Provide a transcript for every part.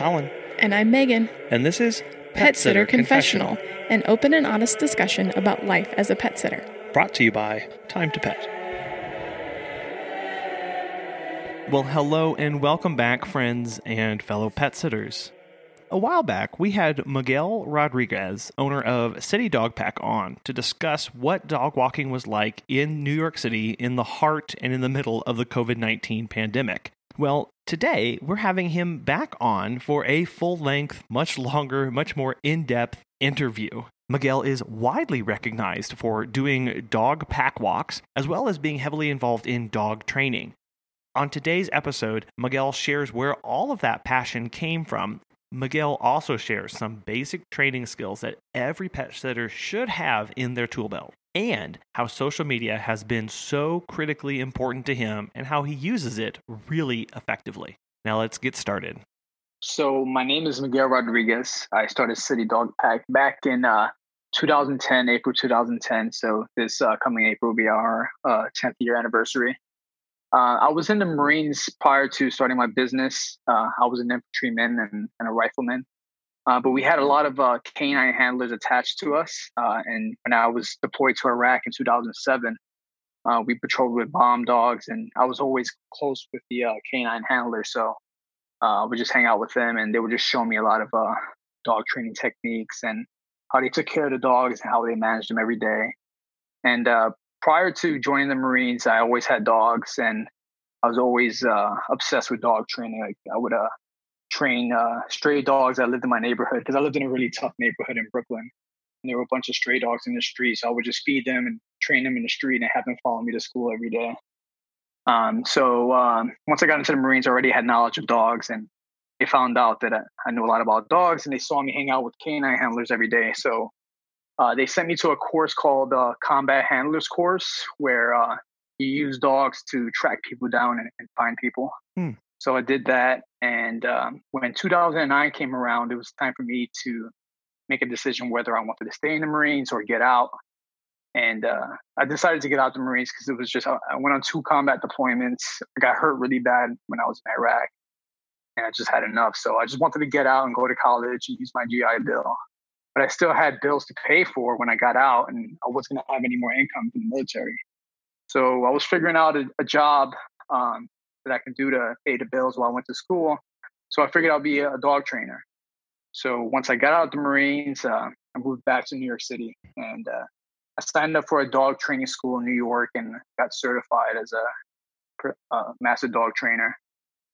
Colin, And I'm Megan, and this is Pet Sitter Confessional, an open and honest discussion about life as a pet sitter. brought to you by Time to Pet. Well, hello and welcome back, friends and fellow pet sitters. A while back, we had Miguel Rodriguez, owner of City Dog Pack, on to discuss what dog walking was like in New York City in the heart and in the middle of the COVID 19 pandemic. Well, today we're having him back on for a full length, much longer, much more in depth interview. Miguel is widely recognized for doing dog pack walks, as well as being heavily involved in dog training. On today's episode, Miguel shares where all of that passion came from. Miguel also shares some basic training skills that every pet sitter should have in their tool belt, and how social media has been so critically important to him and how he uses it really effectively. Now let's get started. So my name is Miguel Rodriguez. I started City Dog Pack back in uh, 2010, April 2010. So this uh, coming April will be our uh, 10th year anniversary. Uh, I was in the Marines prior to starting my business. Uh, I was an infantryman and, and a rifleman. Uh, but we had a lot of uh, canine handlers attached to us. Uh, and when I was deployed to Iraq in 2007, uh, we patrolled with bomb dogs, and I was always close with the uh, canine handler. So uh, I would just hang out with them, and they would just show me a lot of uh, dog training techniques and how they took care of the dogs and how they managed them every day. And uh, prior to joining the Marines, I always had dogs, and I was always uh, obsessed with dog training. Like I would uh, train uh, stray dogs that lived in my neighborhood because I lived in a really tough neighborhood in Brooklyn. And there were a bunch of stray dogs in the street, so I would just feed them and train them in the street and have them follow me to school every day. Um, so um, once I got into the Marines, I already had knowledge of dogs, and they found out that I, knew a lot about dogs, and they saw me hang out with canine handlers every day. So uh, they sent me to a course called uh, Combat Handlers Course, where uh, you use dogs to track people down and, and find people. Hmm. So I did that, and um, when 2009 came around, it was time for me to make a decision whether I wanted to stay in the Marines or get out. And uh, I decided to get out the Marines because it was just I I went on two combat deployments. I got hurt really bad when I was in Iraq, and I just had enough. So I just wanted to get out and go to college and use my GI Bill. But I still had bills to pay for when I got out, and I wasn't going to have any more income from the military. So I was figuring out a, a job um, that I can do to pay the bills while I went to school. So I figured I'd be a dog trainer. So once I got out of the Marines, uh, I moved back to New York City and uh, I signed up for a dog training school in New York and got certified as a pr- uh, master dog trainer.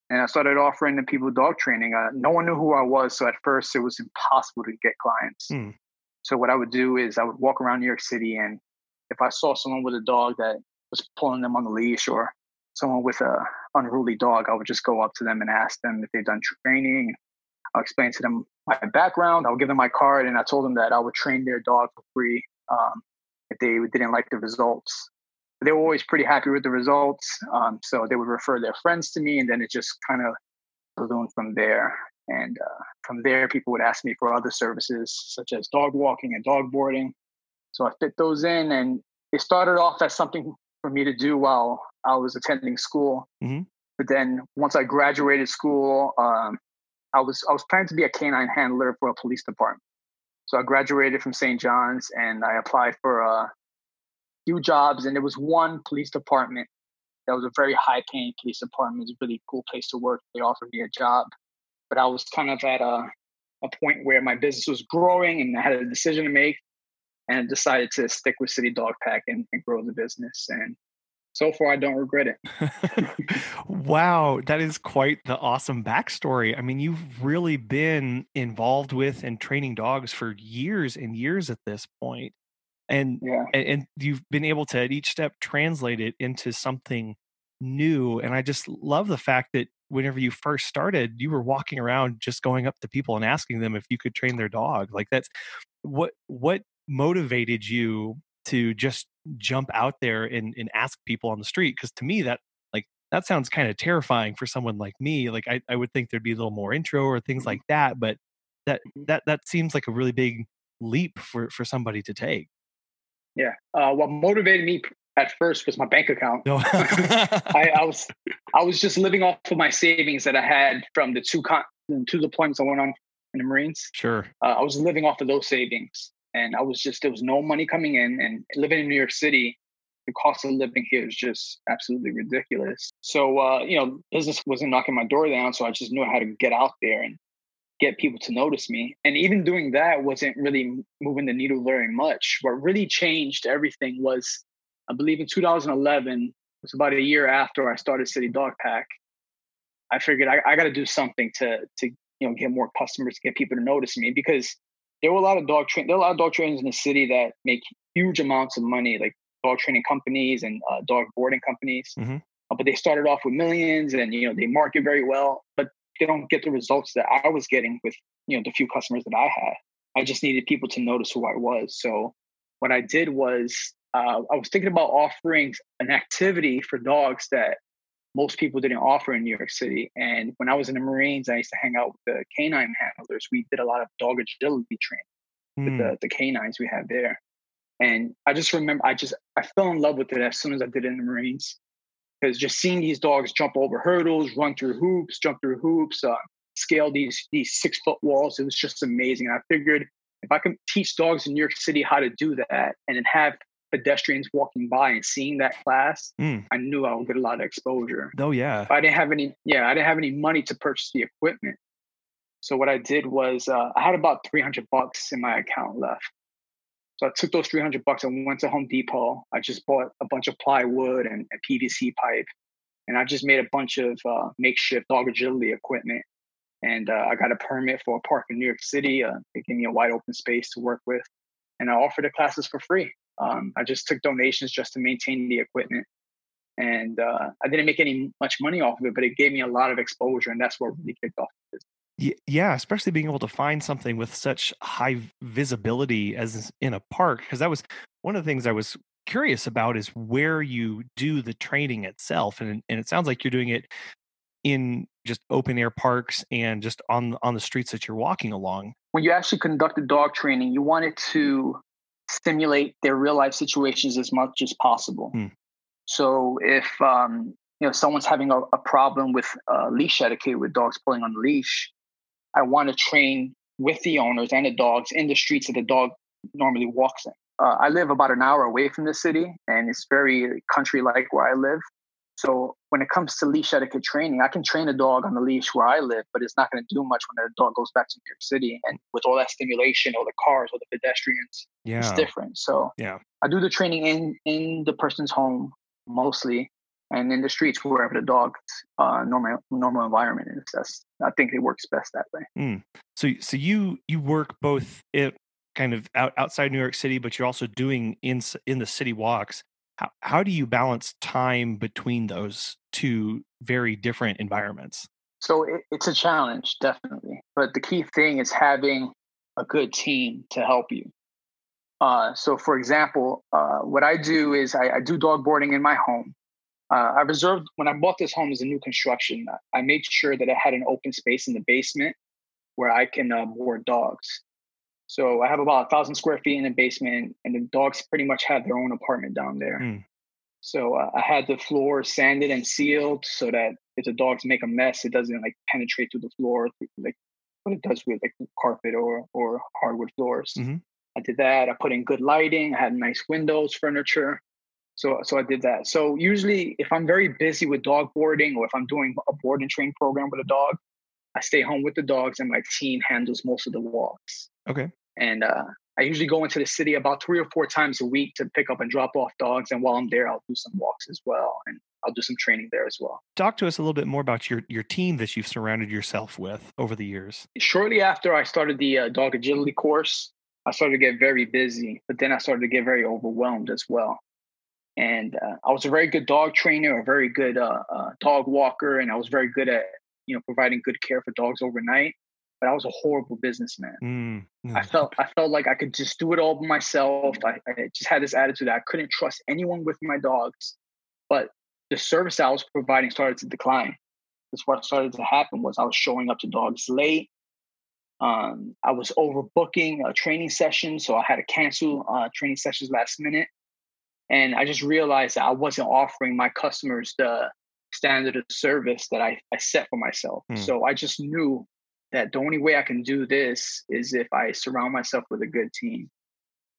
And I started offering the people dog training. Uh, no one knew who I was, so at first it was impossible to get clients. Hmm. So what I would do is I would walk around New York City, and if I saw someone with a dog that was pulling them on the leash or someone with a unruly dog, I would just go up to them and ask them if they've done training. I'll explain to them my background. I'll give them my card, and I told them that I would train their dog for free um, if they didn't like the results. They were always pretty happy with the results, um, so they would refer their friends to me, and then it just kind of ballooned from there. And uh, from there, people would ask me for other services such as dog walking and dog boarding. So I fit those in, and it started off as something for me to do while I was attending school. Mhm. But then once I graduated school, um, I was I was planning to be a canine handler for a police department. So I graduated from St. John's and I applied for a few jobs, and there was one police department that was a very high paying police department. It was a really cool place to work. They offered me a job, but I was kind of at a a point where my business was growing and I had a decision to make, and decided to stick with City Dog Pack and, and grow the business. And so far, I don't regret it. wow, that is quite the awesome backstory. I mean, you've really been involved with and training dogs for years and years at this point. And Yeah. and, and you've been able to at each step translate it into something new. And I just love the fact that whenever you first started, you were walking around just going up to people and asking them if you could train their dog. Like that's what what motivated you to just jump out there and, and ask people on the street? Because to me that like that sounds kind of terrifying for someone like me. Like I, I would think there'd be a little more intro or things like that, but that that that seems like a really big leap for for somebody to take. Yeah. Uh, what motivated me at first was my bank account. No. I, I was I was just living off of my savings that I had from the two con- two deployments I went on in the Marines. Sure. Uh, I was living off of those savings, and I was just there was no money coming in, and living in New York City, the cost of living here is just absolutely ridiculous. So uh, you know, business wasn't knocking my door down, so I just knew how to get out there and get people to notice me. And even doing that wasn't really moving the needle very much. What really changed everything was, I believe, in 2011. It was about a year after I started City Dog Pack. I figured I, I got to do something to to you know get more customers, get people to notice me because there were a lot of dog train there were a lot of dog trainers in the city that make huge amounts of money, like dog training companies and uh, dog boarding companies. Mm-hmm. Uh, but they started off with millions, and you know they market very well, but they don't get the results that I was getting with you know the few customers that I had. I just needed people to notice who I was. So what I did was uh, I was thinking about offering an activity for dogs that most people didn't offer in New York City. And when I was in the Marines, I used to hang out with the canine handlers. We did a lot of dog agility training mm. with the, the canines we had there. And I just remember, I just, I fell in love with it as soon as I did it in the Marines. Because just seeing these dogs jump over hurdles, run through hoops, jump through hoops, uh, scale these these six foot walls, it was just amazing. And I figured if I can teach dogs in New York City how to do that and then have pedestrians walking by and seeing that class, mm. I knew I would get a lot of exposure. Oh yeah. I didn't have any. Yeah, I didn't have any money to purchase the equipment. So what I did was uh, I had about three hundred bucks in my account left. So I took those three hundred bucks and went to Home Depot. I just bought a bunch of plywood and, and PVC pipe, and I just made a bunch of uh, makeshift dog agility equipment. And uh, I got a permit for a park in New York City. Uh, they gave me a wide open space to work with, and I offered the classes for free. Um, I just took donations just to maintain the equipment, and uh, I didn't make any much money off of it, but it gave me a lot of exposure, and that's what really kicked off. This. Yeah, especially being able to find something with such high visibility as in a park, because that was one of the things I was curious about is where you do the training itself, and and it sounds like you're doing it in just open air parks and just on on the streets that you're walking along. When you actually conduct the dog training, you want it to stimulate their real life situations as much as possible. Hmm. So if um, you know someone's having a, a problem with uh, leash etiquette with dogs pulling on the leash, I want to train with the owners and the dogs in the streets that the dog normally walks in. Uh, I live about an hour away from the city, and it's very country like where I live. So when it comes to leash etiquette training, I can train a dog on the leash where I live, but it's not going to do much when the dog goes back to New York City. And with all that stimulation, all the cars, all the pedestrians, yeah. it's different. So yeah, I do the training in in the person's home mostly, and in the streets wherever the dog's uh, normal normal environment is. That's I think it works best that way. Mm. So so you you work both it kind of out, outside New York City, but you're also doing in in the city walks. How, how do you balance time between those two very different environments? So it, it's a challenge, definitely. But the key thing is having a good team to help you. Uh, so, for example, uh, what I do is I, I, do dog boarding in my home. Uh, I reserved when I bought this home as a new construction. I made sure that it had an open space in the basement where I can uh, board dogs. So I have about a thousand square feet in the basement, and the dogs pretty much have their own apartment down there. Mm. So uh, I had the floor sanded and sealed so that if the dogs make a mess, it doesn't like penetrate through the floor like what it does with like carpet or or hardwood floors. Mm-hmm. I did that. I put in good lighting. I had nice windows, furniture. So so I did that. So usually, if I'm very busy with dog boarding or if I'm doing a board and train program with a dog, I stay home with the dogs and my team handles most of the walks. Okay. And uh, I usually go into the city about three or four times a week to pick up and drop off dogs. And while I'm there, I'll do some walks as well. And I'll do some training there as well. Talk to us a little bit more about your, your team that you've surrounded yourself with over the years. Shortly after I started the uh, dog agility course, I started to get very busy, but then I started to get very overwhelmed as well. And uh, I was a very good dog trainer, a very good uh, uh dog walker, and I was very good at you know providing good care for dogs overnight but I was a horrible businessman. Mm, I felt I felt like I could just do it all by myself. I, I just had this attitude that I couldn't trust anyone with my dogs. But the service I was providing started to decline. That's what started to happen was I was showing up to dogs late. Um, I was overbooking a training session, so I had to cancel uh, training sessions last minute. And I just realized that I wasn't offering my customers the standard of service that I, I set for myself. Mm. So I just knew that the only way I can do this is if I surround myself with a good team.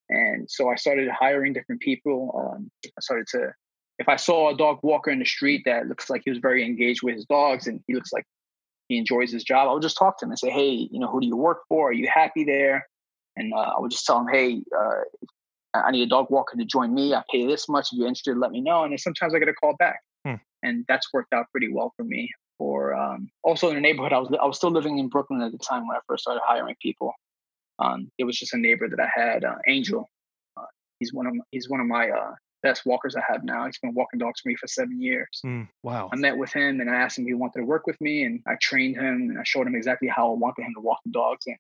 And so I started hiring different people. Um, I started to, if I saw a dog walker in the street that looks like he was very engaged with his dogs and he looks like he enjoys his job, I would just talk to him and say, hey, you know, who do you work for? Are you happy there? And uh, I would just tell him, hey, uh, I need a dog walker to join me. I pay this much. If you're interested, let me know. And then sometimes I get a call back. Hmm. And that's worked out pretty well for me. Or um, also in the neighborhood, I was I was still living in Brooklyn at the time when I first started hiring people. Um, it was just a neighbor that I had, uh, Angel. Uh, he's one of my, he's one of my uh, best walkers I have now. He's been walking dogs for me for seven years. Mm, wow! I met with him and I asked him if he wanted to work with me, and I trained him and I showed him exactly how I wanted him to walk the dogs, and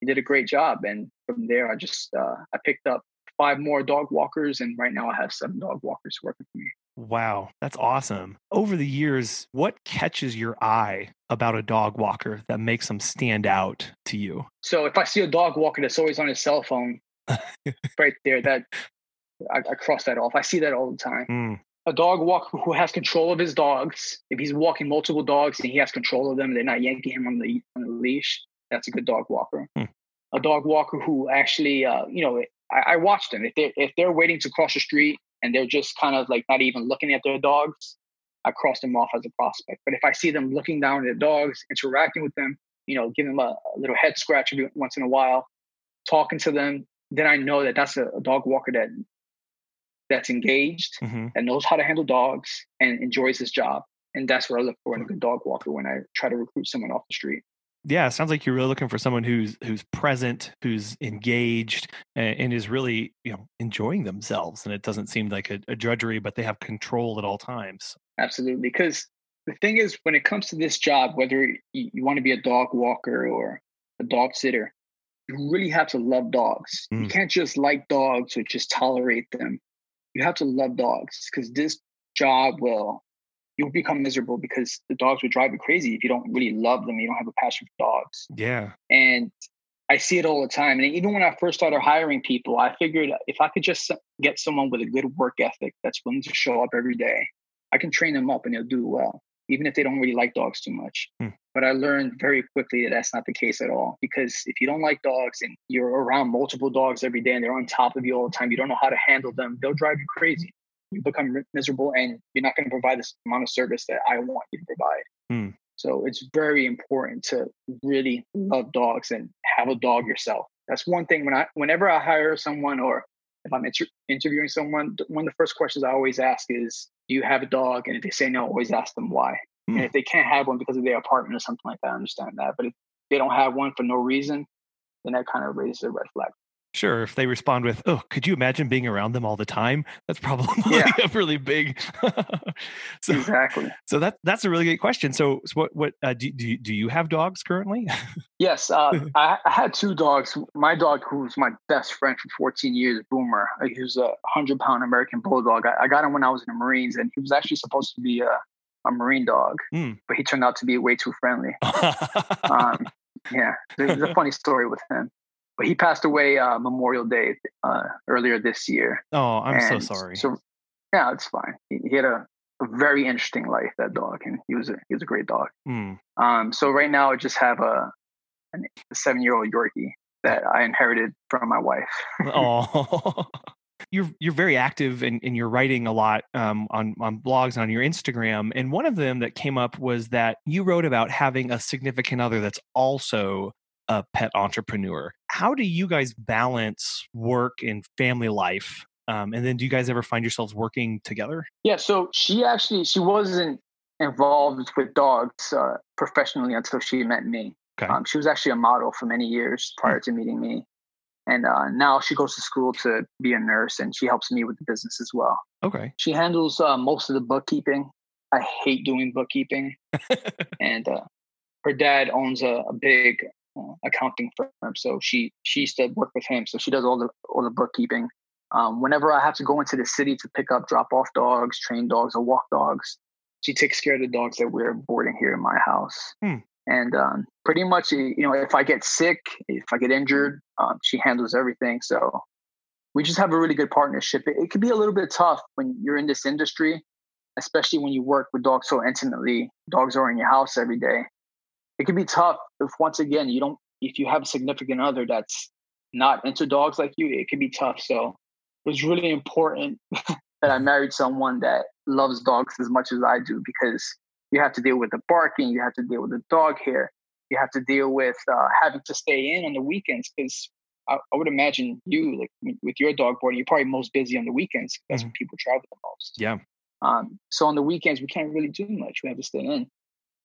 he did a great job. And from there, I just uh, I picked up five more dog walkers, and right now I have seven dog walkers working for me. Wow, that's awesome. Over the years, what catches your eye about a dog walker that makes them stand out to you? So if I see a dog walker that's always on his cell phone, right there, that I, I, cross that off. I see that all the time. Mm. A dog walker who has control of his dogs. If he's walking multiple dogs and he has control of them, they're not yanking him on the on the leash. That's a good dog walker. Mm. A dog walker who actually, uh, you know, I, I watch them. If they if they're waiting to cross the street and they're just kind of like not even looking at their dogs, I cross them off as a prospect. But if I see them looking down at their dogs, interacting with them, you know, give them a, a little head scratch every once in a while, talking to them, then I know that that's a, a dog walker that that's engaged mm-hmm. and knows how to handle dogs and enjoys his job. And that's what I look for in a good dog walker when I try to recruit someone off the street yeah it sounds like you're really looking for someone who's who's present who's engaged and, and is really you know enjoying themselves and it doesn't seem like a, a drudgery but they have control at all times. Absolutely because the thing is when it comes to this job whether you, you want to be a dog walker or a dog sitter you really have to love dogs. Mm. you can't just like dogs or just tolerate them. You have to love dogs because this job will you'll become miserable because the dogs would drive you crazy if you don't really love them. You don't have a passion for dogs. Yeah. And I see it all the time. And even when I first started hiring people, I figured if I could just get someone with a good work ethic that's willing to show up every day, I can train them up and they'll do well, even if they don't really like dogs too much. Hmm. But I learned very quickly that that's not the case at all. Because if you don't like dogs and you're around multiple dogs every day and they're on top of you all the time, you don't know how to handle them, they'll drive you crazy you become miserable and you're not going to provide this amount of service that I want you to provide. Mm. So it's very important to really love dogs and have a dog yourself. That's one thing when I, whenever I hire someone or if I'm inter- interviewing someone, one of the first questions I always ask is, do you have a dog? And if they say no, I always ask them why. Mm. And if they can't have one because of their apartment or something like that, I understand that. But if they don't have one for no reason, then that kind of raises a red flag Sure, if they respond with, "Oh, could you imagine being around them all the time?" That's probably yeah. a really big. so, exactly. So that that's a really great question. So, so what what uh, do, do do you have dogs currently? yes, uh, I, I, had two dogs. My dog, who's my best friend for 14 years, Boomer. He was a hundred pound American bulldog. I, I, got him when I was in the Marines, and he was actually supposed to be a a Marine dog, mm. but he turned out to be way too friendly. um, yeah, there's a funny story with him but he passed away uh, Memorial Day uh, earlier this year. Oh, I'm and so sorry. So yeah, it's fine. He, he had a, a, very interesting life. That dog, and he was a he was a great dog. Mm. Um, so right now I just have a, a seven year old Yorkie that I inherited from my wife. oh. You're you're very active and, and you're writing a lot um, on on blogs on your Instagram. And one of them that came up was that you wrote about having a significant other that's also a pet entrepreneur. How do you guys balance work and family life? Um, and then do you guys ever find yourselves working together? Yeah, so she actually she wasn't involved with dogs uh, professionally until she met me. Okay. Um, she was actually a model for many years hmm. prior to meeting me. And uh, now she goes to school to be a nurse and she helps me with the business as well. Okay. She handles uh, most of the bookkeeping. I hate doing bookkeeping. and uh, her dad owns a, a big uh, accounting firm. So she she used to work with him. So she does all the all the bookkeeping. Um, whenever I have to go into the city to pick up drop off dogs, train dogs, or walk dogs, she takes care of the dogs that we're boarding here in my house. Hmm. And um, pretty much, you know, if I get sick, if I get injured, um, she handles everything. So we just have a really good partnership. It, it can be a little bit tough when you're in this industry, especially when you work with dogs so intimately. Dogs are in your house every day it can be tough if once again you don't if you have a significant other that's not into dogs like you, it can be tough. So it was really important that I married someone that loves dogs as much as I do because you have to deal with the barking, you have to deal with the dog hair, you have to deal with uh, having to stay in on the weekends because I, I, would imagine you like with your dog boarding, you're probably most busy on the weekends. That's mm-hmm. when people travel the most. Yeah. Um, so on the weekends, we can't really do much. We have to stay in.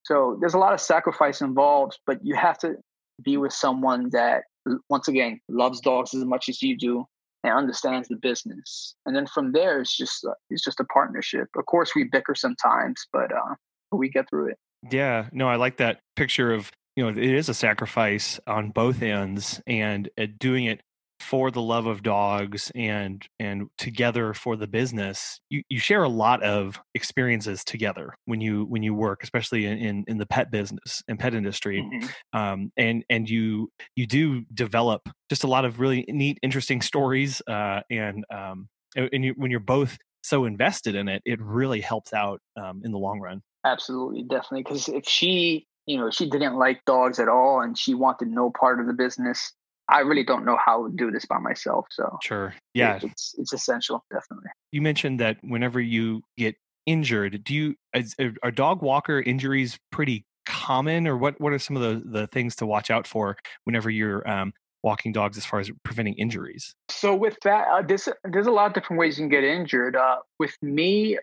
So there's a lot of sacrifice involved, but you have to be with someone that, once again, loves dogs as much as you do and understands the business. And then from there, it's just uh, it's just a partnership. Of course, we bicker sometimes, but uh, we get through it. Yeah, no, I like that picture of you know it is a sacrifice on both ends, and uh, doing it for the love of dogs and and together for the business you, you share a lot of experiences together when you when you work especially in in, in the pet business and pet industry mm-hmm. um, and and you you do develop just a lot of really neat interesting stories uh, and um, and you, when you're both so invested in it it really helps out um, in the long run absolutely definitely because if she you know she didn't like dogs at all and she wanted no part of the business I really don't know how to do this by myself. So sure, yeah, it's it's essential, definitely. You mentioned that whenever you get injured, do you is, are dog walker injuries pretty common, or what? What are some of the the things to watch out for whenever you're um, walking dogs as far as preventing injuries? So with that, uh, there's there's a lot of different ways you can get injured. Uh, with me,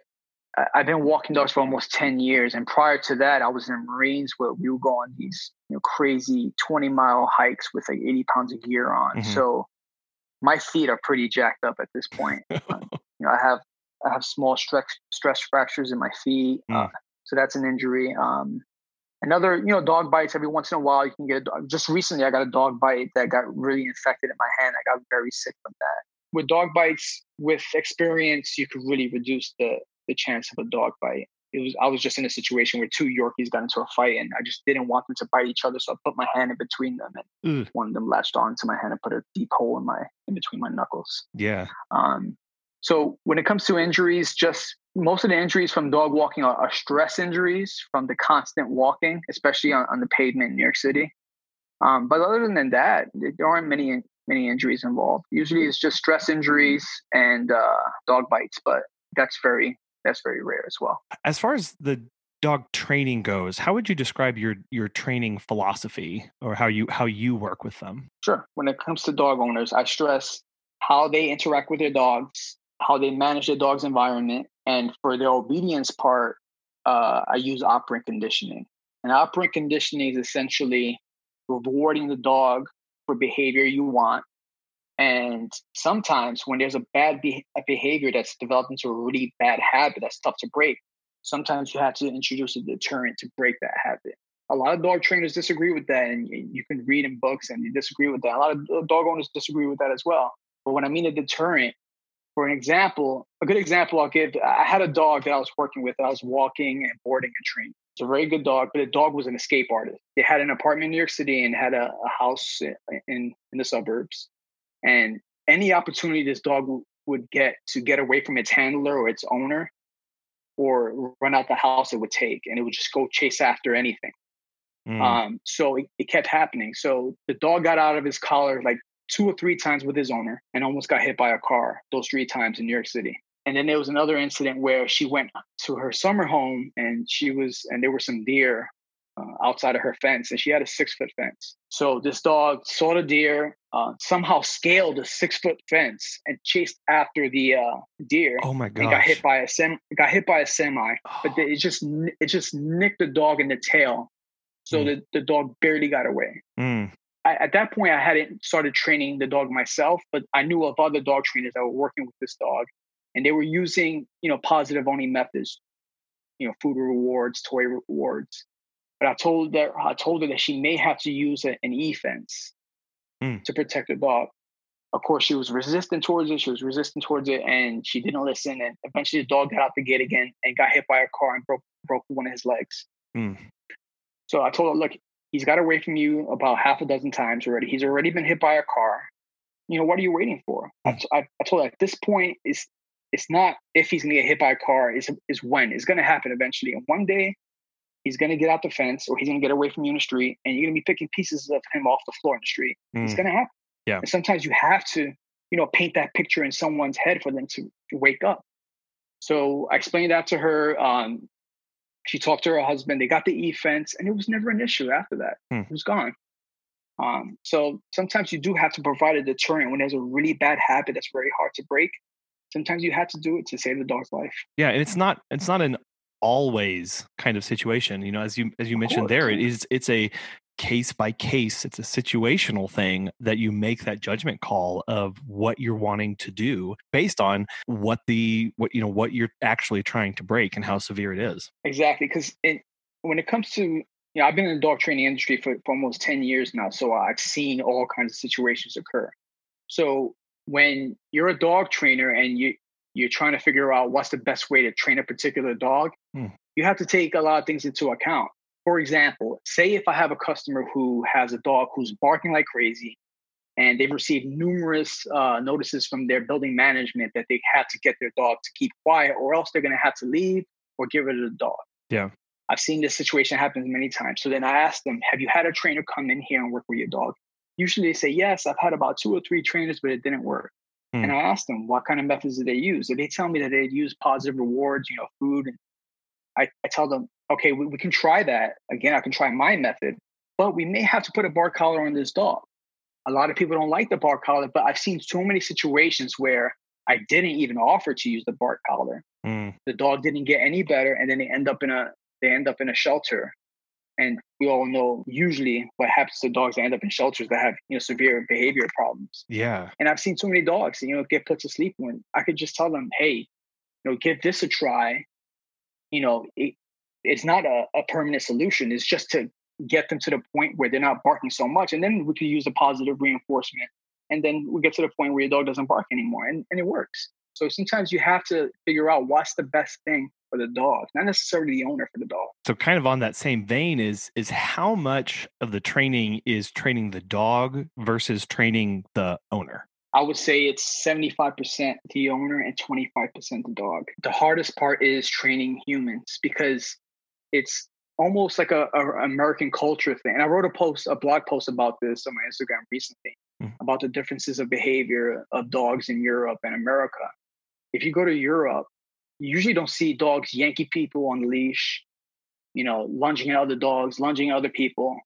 I've been walking dogs for almost 10 years. And prior to that, I was in the Marines where we would go on these you know, crazy 20 mile hikes with like 80 pounds of gear on. Mm-hmm. So my feet are pretty jacked up at this point. uh, you know, I have, I have small stress, stress fractures in my feet. Mm. Uh, so that's an injury. Um, another, you know, dog bites every once in a while. You can get a dog. Just recently, I got a dog bite that got really infected in my hand. I got very sick from that. With dog bites, with experience, you could really reduce the the chance of a dog bite. It was I was just in a situation where two Yorkies got into a fight and I just didn't want them to bite each other, so I put my hand in between them and mm. one of them latched onto my hand and put a deep hole in my in between my knuckles. Yeah. Um. So when it comes to injuries, just most of the injuries from dog walking are, are stress injuries from the constant walking, especially on, on the pavement in New York City. Um, but other than that, there aren't many many injuries involved. Usually, it's just stress injuries and uh, dog bites, but that's very that's very rare as well. As far as the dog training goes, how would you describe your your training philosophy or how you how you work with them? Sure. When it comes to dog owners, I stress how they interact with their dogs, how they manage their dog's environment, and for the obedience part, uh, I use operant conditioning. And operant conditioning is essentially rewarding the dog for behavior you want and sometimes when there's a bad be- a behavior that's developed into a really bad habit that's tough to break, sometimes you have to introduce a deterrent to break that habit. A lot of dog trainers disagree with that, and you can read in books and you disagree with that. A lot of uh, dog owners disagree with that as well. But when I mean a deterrent, for an example, a good example I'll give, I had a dog that I was working with. I was walking and boarding and training. It's a very good dog, but the dog was an escape artist. They had an apartment in New York City and had a, a house in, in the suburbs. And any opportunity this dog w- would get to get away from its handler or its owner or run out the house, it would take and it would just go chase after anything. Mm. Um, so it, it kept happening. So the dog got out of his collar like two or three times with his owner and almost got hit by a car those three times in New York City. And then there was another incident where she went to her summer home and she was, and there were some deer uh, outside of her fence, and she had a six foot fence. So this dog saw the deer, uh, somehow scaled a six foot fence and chased after the uh, deer. Oh my god! And got hit by a sem got hit by a semi, oh. but it just it just nicked the dog in the tail, so mm. the the dog barely got away. Mm. I, at that point, I hadn't started training the dog myself, but I knew of other dog trainers that were working with this dog, and they were using you know positive only methods, you know food rewards, toy rewards but I told her I told her that she may have to use a, an e fence mm. to protect the dog. Of course, she was resistant towards it. She was resistant towards it, and she didn't listen. And eventually, the dog got out the gate again and got hit by a car and broke broke one of his legs. Mm. So I told her, look, he's got away from you about half a dozen times already. He's already been hit by a car. You know, what are you waiting for? Mm. I, I, I told her at this point, it's it's not if he's gonna get hit by a car, is is when. It's gonna happen eventually. And one day he's going to get out the fence or he's going to get away from you in the street and you're going to be picking pieces of him off the floor in the street. Mm. It's going to happen. Yeah. And sometimes you have to, you know, paint that picture in someone's head for them to, wake up. So I explained that to her. Um, she talked to her husband. They got the e fence, and it was never an issue after that. Hmm. It was gone. Um, so sometimes you do have to provide a deterrent when there's a really bad habit that's very hard to break. Sometimes you have to do it to save the dog's life. Yeah, and it's not it's not an always kind of situation. You know, as you as you mentioned there, it is it's a case by case it's a situational thing that you make that judgment call of what you're wanting to do based on what the what you know what you're actually trying to break and how severe it is exactly because when it comes to you know i've been in the dog training industry for, for almost 10 years now so i've seen all kinds of situations occur so when you're a dog trainer and you you're trying to figure out what's the best way to train a particular dog hmm. you have to take a lot of things into account for example, say if I have a customer who has a dog who's barking like crazy and they've received numerous uh, notices from their building management that they had to get their dog to keep quiet or else they're going to have to leave or get rid of the dog. Yeah. I've seen this situation happen many times. So then I ask them, have you had a trainer come in here and work with your dog? Usually they say, yes, I've had about two or three trainers, but it didn't work. Hmm. And I ask them, what kind of methods did they use? And they tell me that they'd use positive rewards, you know, food. And I, I tell them, okay, we, we can try that. Again, I can try my method, but we may have to put a bark collar on this dog. A lot of people don't like the bark collar, but I've seen so many situations where I didn't even offer to use the bark collar. Mm. The dog didn't get any better, and then they end up in a they end up in a shelter. And we all know usually what happens to dogs that end up in shelters that have you know severe behavior problems. Yeah. And I've seen so many dogs, you know, get put to sleep when I could just tell them, hey, you know, give this a try. You know, it, it's not a, a permanent solution. It's just to get them to the point where they're not barking so much. And then we can use a positive reinforcement. And then we get to the point where your dog doesn't bark anymore and, and it works. So sometimes you have to figure out what's the best thing for the dog, not necessarily the owner for the dog. So kind of on that same vein is is how much of the training is training the dog versus training the owner? I would say it's 75% the owner and 25% the dog. The hardest part is training humans because it's almost like a, a, American culture thing. And I wrote a post, a blog post about this on my Instagram recently mm. about the differences of behavior of dogs in Europe and America. If you go to Europe, you usually don't see dogs yanking people on the leash, you know, lunging at other dogs, lunging at other people,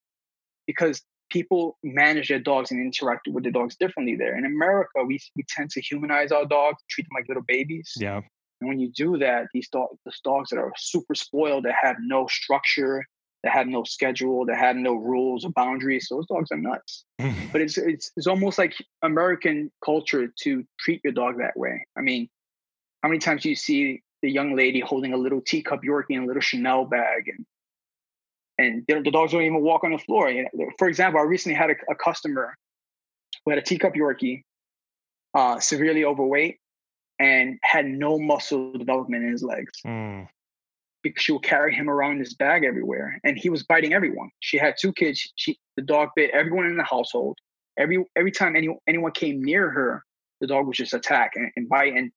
because people manage their dogs and interact with the dogs differently there. In America, we, we tend to humanize our dogs, treat them like little babies. Yeah. And when you do that, these dogs, these dogs that are super spoiled, that have no structure, that have no schedule, that have no rules or boundaries, those dogs are nuts. but it's, it's it's almost like American culture to treat your dog that way. I mean, how many times do you see the young lady holding a little teacup Yorkie and a little Chanel bag, and and the dogs don't even walk on the floor. You know, for example, I recently had a, a customer who had a teacup Yorkie, uh, severely overweight, and had no muscle development in his legs. Mm. Because she would carry him around in his bag everywhere, and he was biting everyone. She had two kids. She the dog bit everyone in the household. Every every time any, anyone came near her, the dog would just attack and, and bite. And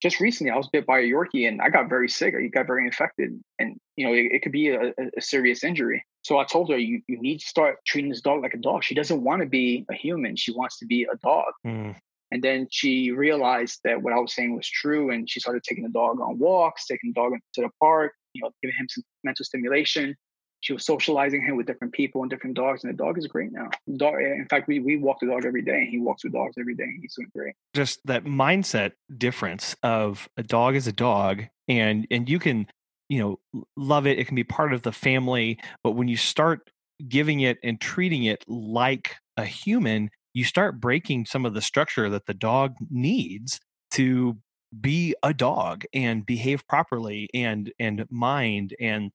just recently, I was bit by a Yorkie, and I got very sick. I got very infected, and you know it, it could be a, a, serious injury. So I told her, you you need to start treating this dog like a dog. She doesn't want to be a human. She wants to be a dog. Mm. And then she realized that what I was saying was true, and she started taking the dog on walks, taking the dog to the park, you know, giving him some mental stimulation. She was socializing him with different people and different dogs, and the dog is great now. Dog, eh, in fact, we we walk the dog every day, and he walks with dogs every day. And he's doing great. Just that mindset difference of a dog is a dog, and and you can, you know, love it. It can be part of the family, but when you start giving it and treating it like a human, you start breaking some of the structure that the dog needs to be a dog and behave properly and and mind and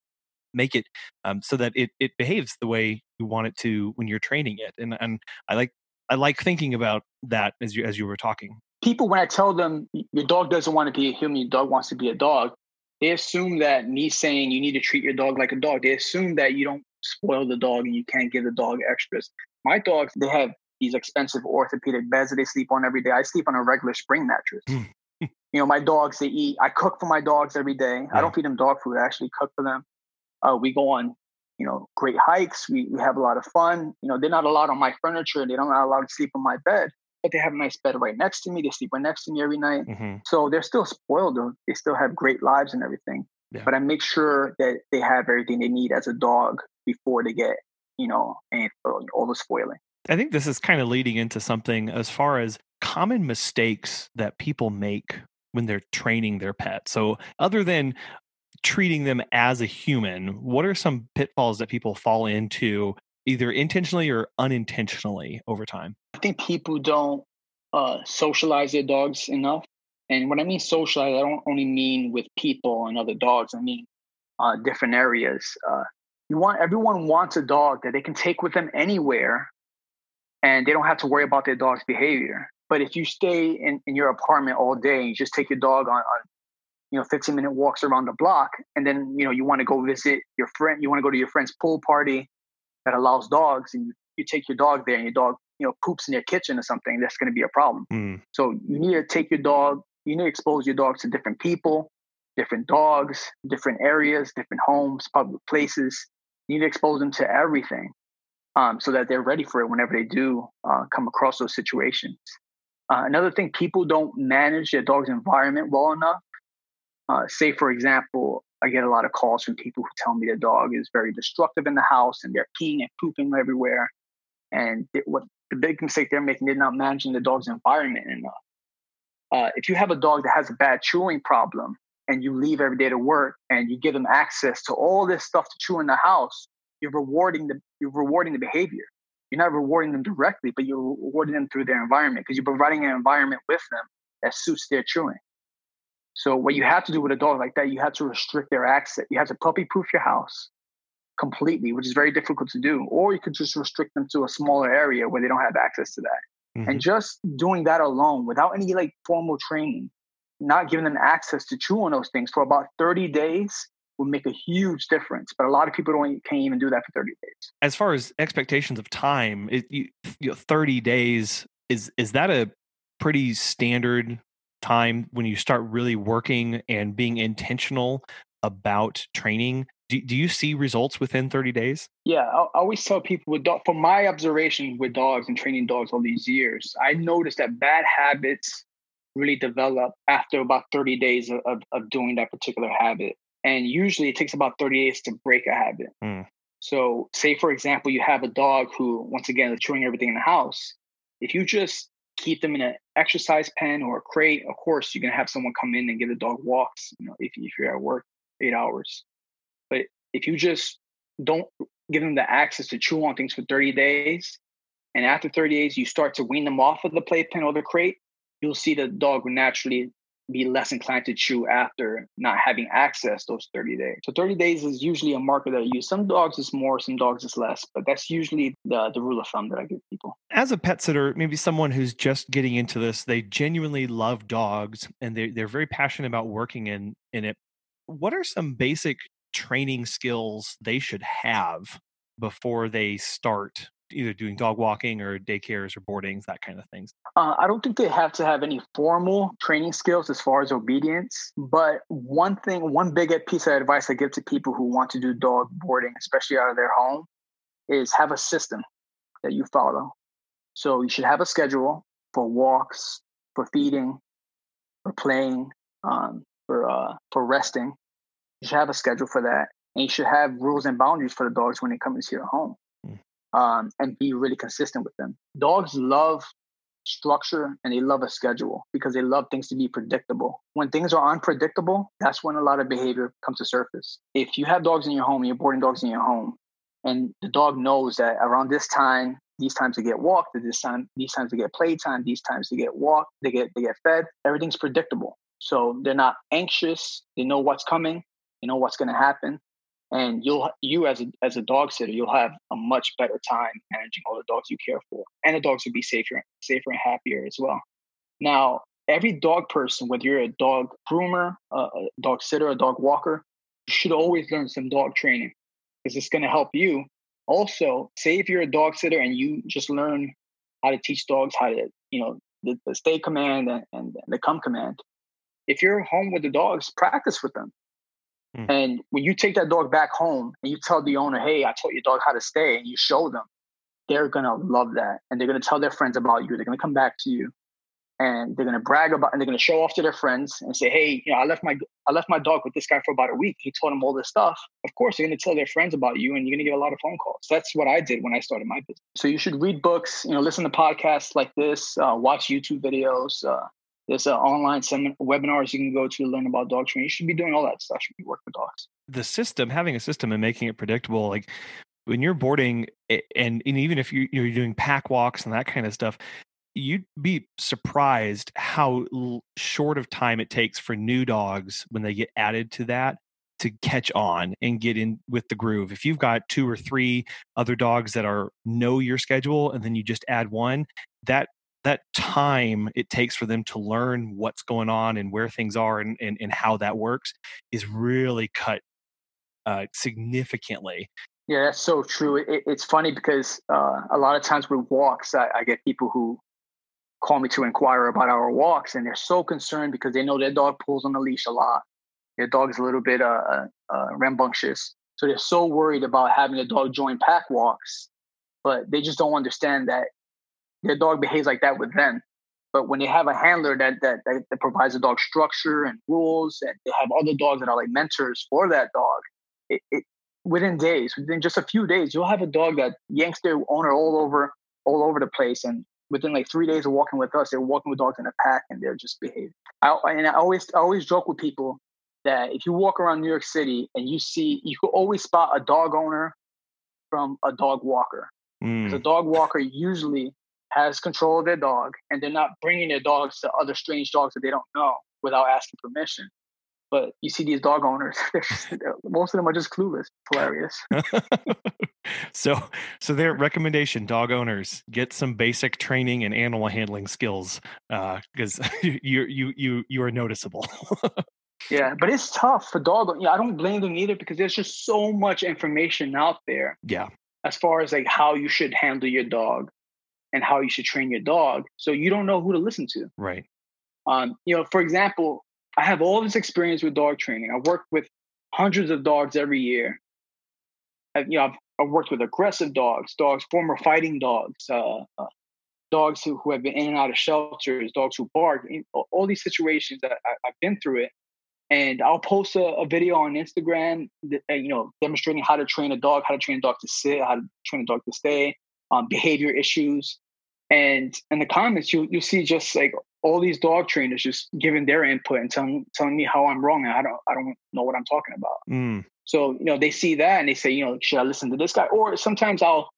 make it um, so that it it behaves the way you want it to when you're training it and and I like I like thinking about that as you as you were talking. People when I tell them your dog doesn't want to be a human, your dog wants to be a dog, they assume that me saying you need to treat your dog like a dog, they assume that you don't spoil the dog and you can't give the dog extras. My dogs, they have these expensive orthopedic beds that they sleep on every day. I sleep on a regular spring mattress. Hmm. you know, my dogs, they eat. I cook for my dogs every day. Yeah. I don't feed them dog food. I actually cook for them. Uh, we go on, you know, great hikes. We, we have a lot of fun. You know, they're not allowed on my furniture. And they don't not allowed to sleep on my bed, but they have a nice bed right next to me. They sleep right next to me every night. Mm-hmm. So they're still spoiled. They still have great lives and everything. Yeah. But I make sure that they have everything they need as a dog before they get, you know, and all the spoiling. I think this is kind of leading into something as far as common mistakes that people make when they're training their pet. So, other than treating them as a human, what are some pitfalls that people fall into either intentionally or unintentionally over time? I think people don't uh, socialize their dogs enough. And when I mean socialize, I don't only mean with people and other dogs. I mean uh, different areas. Uh, you want everyone wants a dog that they can take with them anywhere, and they don't have to worry about their dog's behavior. But if you stay in, in your apartment all day and you just take your dog on, on you know 15 minute walks around the block and then you know you want to go visit your friend you want to go to your friend's pool party that allows dogs and you, you take your dog there and your dog you know poops in their kitchen or something that's going to be a problem. Mm. so you need to take your dog you need to expose your dog to different people different dogs different areas different homes public places. You need to expose them to everything um, so that they're ready for it whenever they do uh, come across those situations. Uh, another thing people don't manage their dog's environment well enough uh, say, for example, I get a lot of calls from people who tell me their dog is very destructive in the house and they're peeing and pooping everywhere. And it, what the big mistake they're making, they're not managing the dog's environment enough. Uh, if you have a dog that has a bad chewing problem and you leave every day to work and you give them access to all this stuff to chew in the house, you're rewarding the you're rewarding the behavior. You're not rewarding them directly, but you're rewarding them through their environment because you're providing an environment with them that suits their chewing. So what you have to do with a dog like that, you have to restrict their access. You have to puppy proof your house completely, which is very difficult to do. Or you could just restrict them to a smaller area where they don't have access to that. Mm-hmm. And just doing that alone without any like formal training, not giving them access to chew on those things for about 30 days will make a huge difference. But a lot of people don't can't even do that for 30 days. As far as expectations of time, it, you, you know, 30 days is is that a pretty standard time when you start really working and being intentional about training do, do you see results within 30 days? Yeah i always tell people with dog, from my observation with dogs and training dogs all these years i noticed that bad habits really develop after about 30 days of, of, of doing that particular habit and usually it takes about 30 days to break a habit. Mm. so say for example you have a dog who once again is chewing everything in the house. If you just keep them in an exercise pen or a crate, of course, you're going to have someone come in and give the dog walks, you know, if, if you're at work eight hours. But if you just don't give them the access to chew on things for 30 days, and after 30 days, you start to wean them off of the playpen or the crate, you'll see the dog will naturally be less inclined to chew after not having access those 30 days. So 30 days is usually a marker that I use. Some dogs is more, some dogs is less, but that's usually the, the rule of thumb that I give people. As a pet sitter, maybe someone who's just getting into this, they genuinely love dogs and they, they're very passionate about working in, in it. What are some basic training skills they should have before they start either doing dog walking or daycares or boardings, that kind of things? Uh, I don't think they have to have any formal training skills as far as obedience. But one thing, one big piece of advice I give to people who want to do dog boarding, especially out of their home, is have a system that you follow. So you should have a schedule for walks, for feeding, for playing, um, for uh, for resting. You should have a schedule for that, and you should have rules and boundaries for the dogs when they come into your home um, and be really consistent with them. Dogs love structure and they love a schedule because they love things to be predictable. When things are unpredictable, that's when a lot of behavior comes to surface. If you have dogs in your home, you're boarding dogs in your home, and the dog knows that around this time, these times to get walked, this time, these times to get playtime, these times to get walked, they get they get fed. Everything's predictable, so they're not anxious. They know what's coming. They know what's going to happen, and you'll you as a as a dog sitter you'll have a much better time managing all the dogs you care for and the dogs will be safer safer and happier as well. Now every dog person whether you're a dog groomer a dog sitter a dog walker should always learn some dog training because it's going to help you. Also say if you're a dog sitter and you just learn how to teach dogs how to you know the, the stay command and, and the come command if you're home with the dogs practice with them Mm. And when you take that dog back home and you tell the owner, hey, I taught your dog how to stay, and you show them, they're going to love that. And they're going to tell their friends about you. They're going to come back to you and they're going to brag about and they're going to show off to their friends and say hey you know i left my i left my dog with this guy for about a week he taught him all this stuff of course they're going to tell their friends about you and you're going to get a lot of phone calls that's what i did when i started my business so you should read books you know listen to podcasts like this uh, watch youtube videos uh, there's uh, online seminar webinars you can go to learn about dog training. You should be doing all that stuff. You working with dogs. The system, having a system and making it predictable, like when you're boarding, and, and even if you, you're doing pack walks and that kind of stuff, you'd be surprised how short of time it takes for new dogs when they get added to that to catch on and get in with the groove. If you've got two or three other dogs that are know your schedule and then you just add one, that that time it takes for them to learn what's going on and where things are and, and, and how that works is really cut uh, significantly. Yeah, that's so true. It, it's funny because uh, a lot of times with walks, I, I, get people who call me to inquire about our walks, and they're so concerned because they know their dog pulls on the leash a lot. Their dog is a little bit uh, uh, uh rambunctious, so they're so worried about having a dog join pack walks, but they just don't understand that their dog behaves like that with them. But when they have a handler that, that that, that provides the dog structure and rules, and they have other dogs that are like mentors for that dog, it, it within days, within just a few days, you'll have a dog that yanks their owner all over all over the place, and within like three days of walking with us, they're walking with dogs in a pack, and they're just behaving. I, and I always I always joke with people that if you walk around New York City and you see, you could always spot a dog owner from a dog walker. Mm. The dog walker usually has control of their dog and they're not bringing their dogs to other strange dogs that they don't know without asking permission. But you see these dog owners, most of them are just clueless. Hilarious. so, so their recommendation, dog owners, get some basic training and animal handling skills because uh, you you you you are noticeable. yeah, but it's tough for dog. Yeah, I don't blame them either because there's just so much information out there. Yeah, as far as like how you should handle your dog and how you should train your dog. So you don't know who to listen to. Right. Um, you know, for example, I have all this experience with dog training. I work with hundreds of dogs every year. I've, you know, I've, I've worked with aggressive dogs, dogs, former fighting dogs, uh, uh, dogs who, who have been in and out of shelters, dogs who bark, all these situations that I, have been through it. And I'll post a, a video on Instagram, that, you know, demonstrating how to train a dog, how to train a dog to sit, how to train a dog to stay, um, behavior issues. And in the comments, you you see just like all these dog trainers just giving their input and telling telling me how I'm wrong and I don't I don't know what I'm talking about. Mm. So you know they see that and they say you know should I listen to this guy? Or sometimes I'll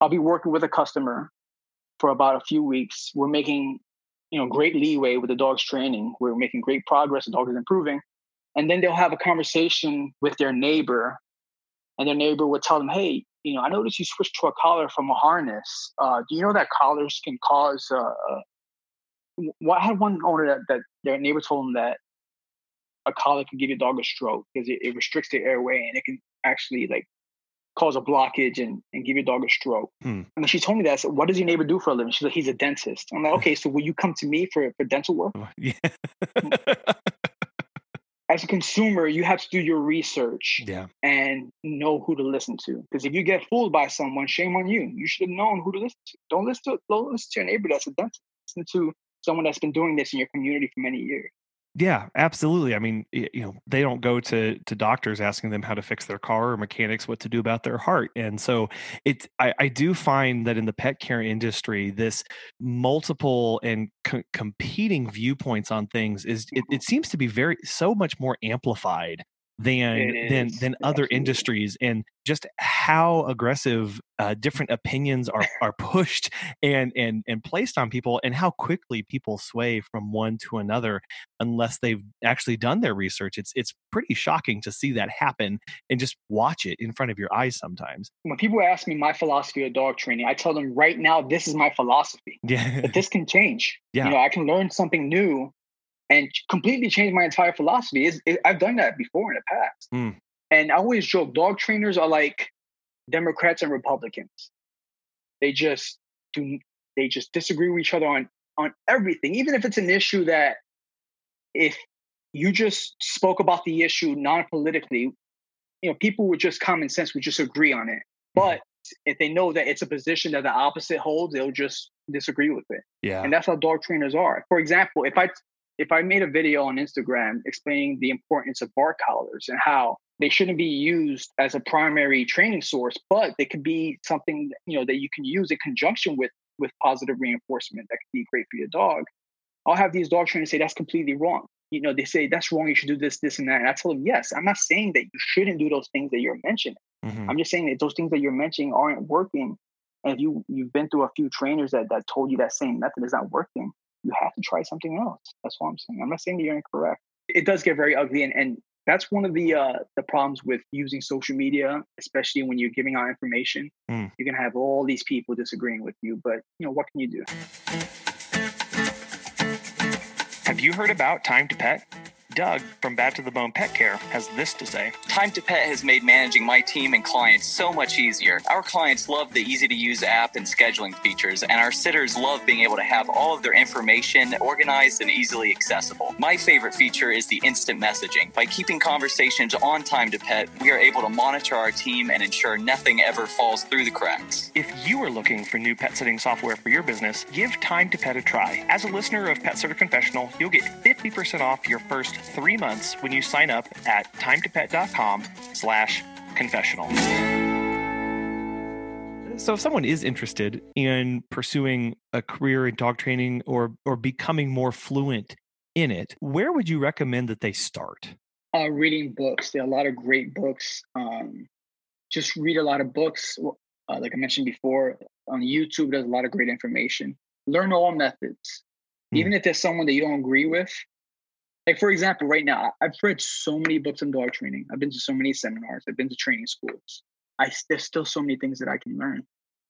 I'll be working with a customer for about a few weeks. We're making you know great leeway with the dog's training. We're making great progress. The dog is improving, and then they'll have a conversation with their neighbor, and their neighbor would tell them, "Hey, you know, I noticed you switched to a collar from a harness. Uh, do you know that collars can cause? Uh, uh well, I had one owner that, that their neighbor told them that a collar can give your dog a stroke because it, it restricts the airway and it can actually like cause a blockage and, and give your dog a stroke. Hmm. She told me that, I said, What does your neighbor do for a living? She's like, He's a dentist. I'm like, Okay, so will you come to me for, for dental work? Yeah. as a consumer, you have to do your research yeah. and know who to listen to. Because if you get fooled by someone, shame on you. You should have known who to listen to. Don't listen to, don't listen to your neighbor that's a dentist. Listen to someone that's been doing this in your community for many years. Yeah, absolutely. I mean, you know, they don't go to to doctors asking them how to fix their car or mechanics what to do about their heart. And so it's I, I do find that in the pet care industry, this multiple and co- competing viewpoints on things is it, it seems to be very so much more amplified than than than other industries and just how aggressive uh, different opinions are are pushed and and and placed on people and how quickly people sway from one to another unless they've actually done their research. It's it's pretty shocking to see that happen and just watch it in front of your eyes sometimes. When people ask me my philosophy of dog training i tell them right now this is my philosophy yeah. but this can change. Yeah. you know i can learn something new and completely changed my entire philosophy. Is I've done that before in the past, mm. and I always joke: dog trainers are like Democrats and Republicans. They just do. They just disagree with each other on on everything, even if it's an issue that if you just spoke about the issue non-politically, you know, people with just common sense would just agree on it. Mm-hmm. But if they know that it's a position that the opposite holds, they'll just disagree with it. Yeah. And that's how dog trainers are. For example, if I if I made a video on Instagram explaining the importance of bark collars and how they shouldn't be used as a primary training source, but they could be something you know that you can use in conjunction with with positive reinforcement that could be great for your dog. I'll have these dog trainers say that's completely wrong. You know, they say that's wrong. You should do this, this, and that. And I tell them, yes, I'm not saying that you shouldn't do those things that you're mentioning. Mhm. I'm just saying that those things that you're mentioning aren't working. And if you you've been through a few trainers that that told you that same method is not working, you have to try something else. That's what I'm saying. I'm not saying that you're incorrect. It does get very ugly, and, and that's one of the uh, the problems with using social media, especially when you're giving out information. Mm. You're gonna have all these people disagreeing with you, but you know what can you do? Have you heard about Time to Pet? Doug from Bad to the Bone Pet Care has this to say. Time to Pet has made managing my team and clients so much easier. Our clients love the easy to use app and scheduling features, and our sitters love being able to have all of their information organized and easily accessible. My favorite feature is the instant messaging. By keeping conversations on Time to Pet, we are able to monitor our team and ensure nothing ever falls through the cracks. If you are looking for new pet sitting software for your business, give Time to Pet a try. As a listener of Pet Sitter Confessional, you'll get 50% off your first three months when you sign up at timetopet.com slash confessional. So if someone is interested in pursuing a career in dog training or or becoming more fluent in it, where would you recommend that they start? uh, reading books. There are a lot of great books. Um, just read a lot of books. Uh, like I mentioned before, on YouTube, there's a lot of great information. Learn all methods, Hmm. even if there's someone that you don't agree with. Like for example, right now, I've read so many books on dog training. I've been to so many seminars. I've been to training schools. I there's still so many things that I can learn.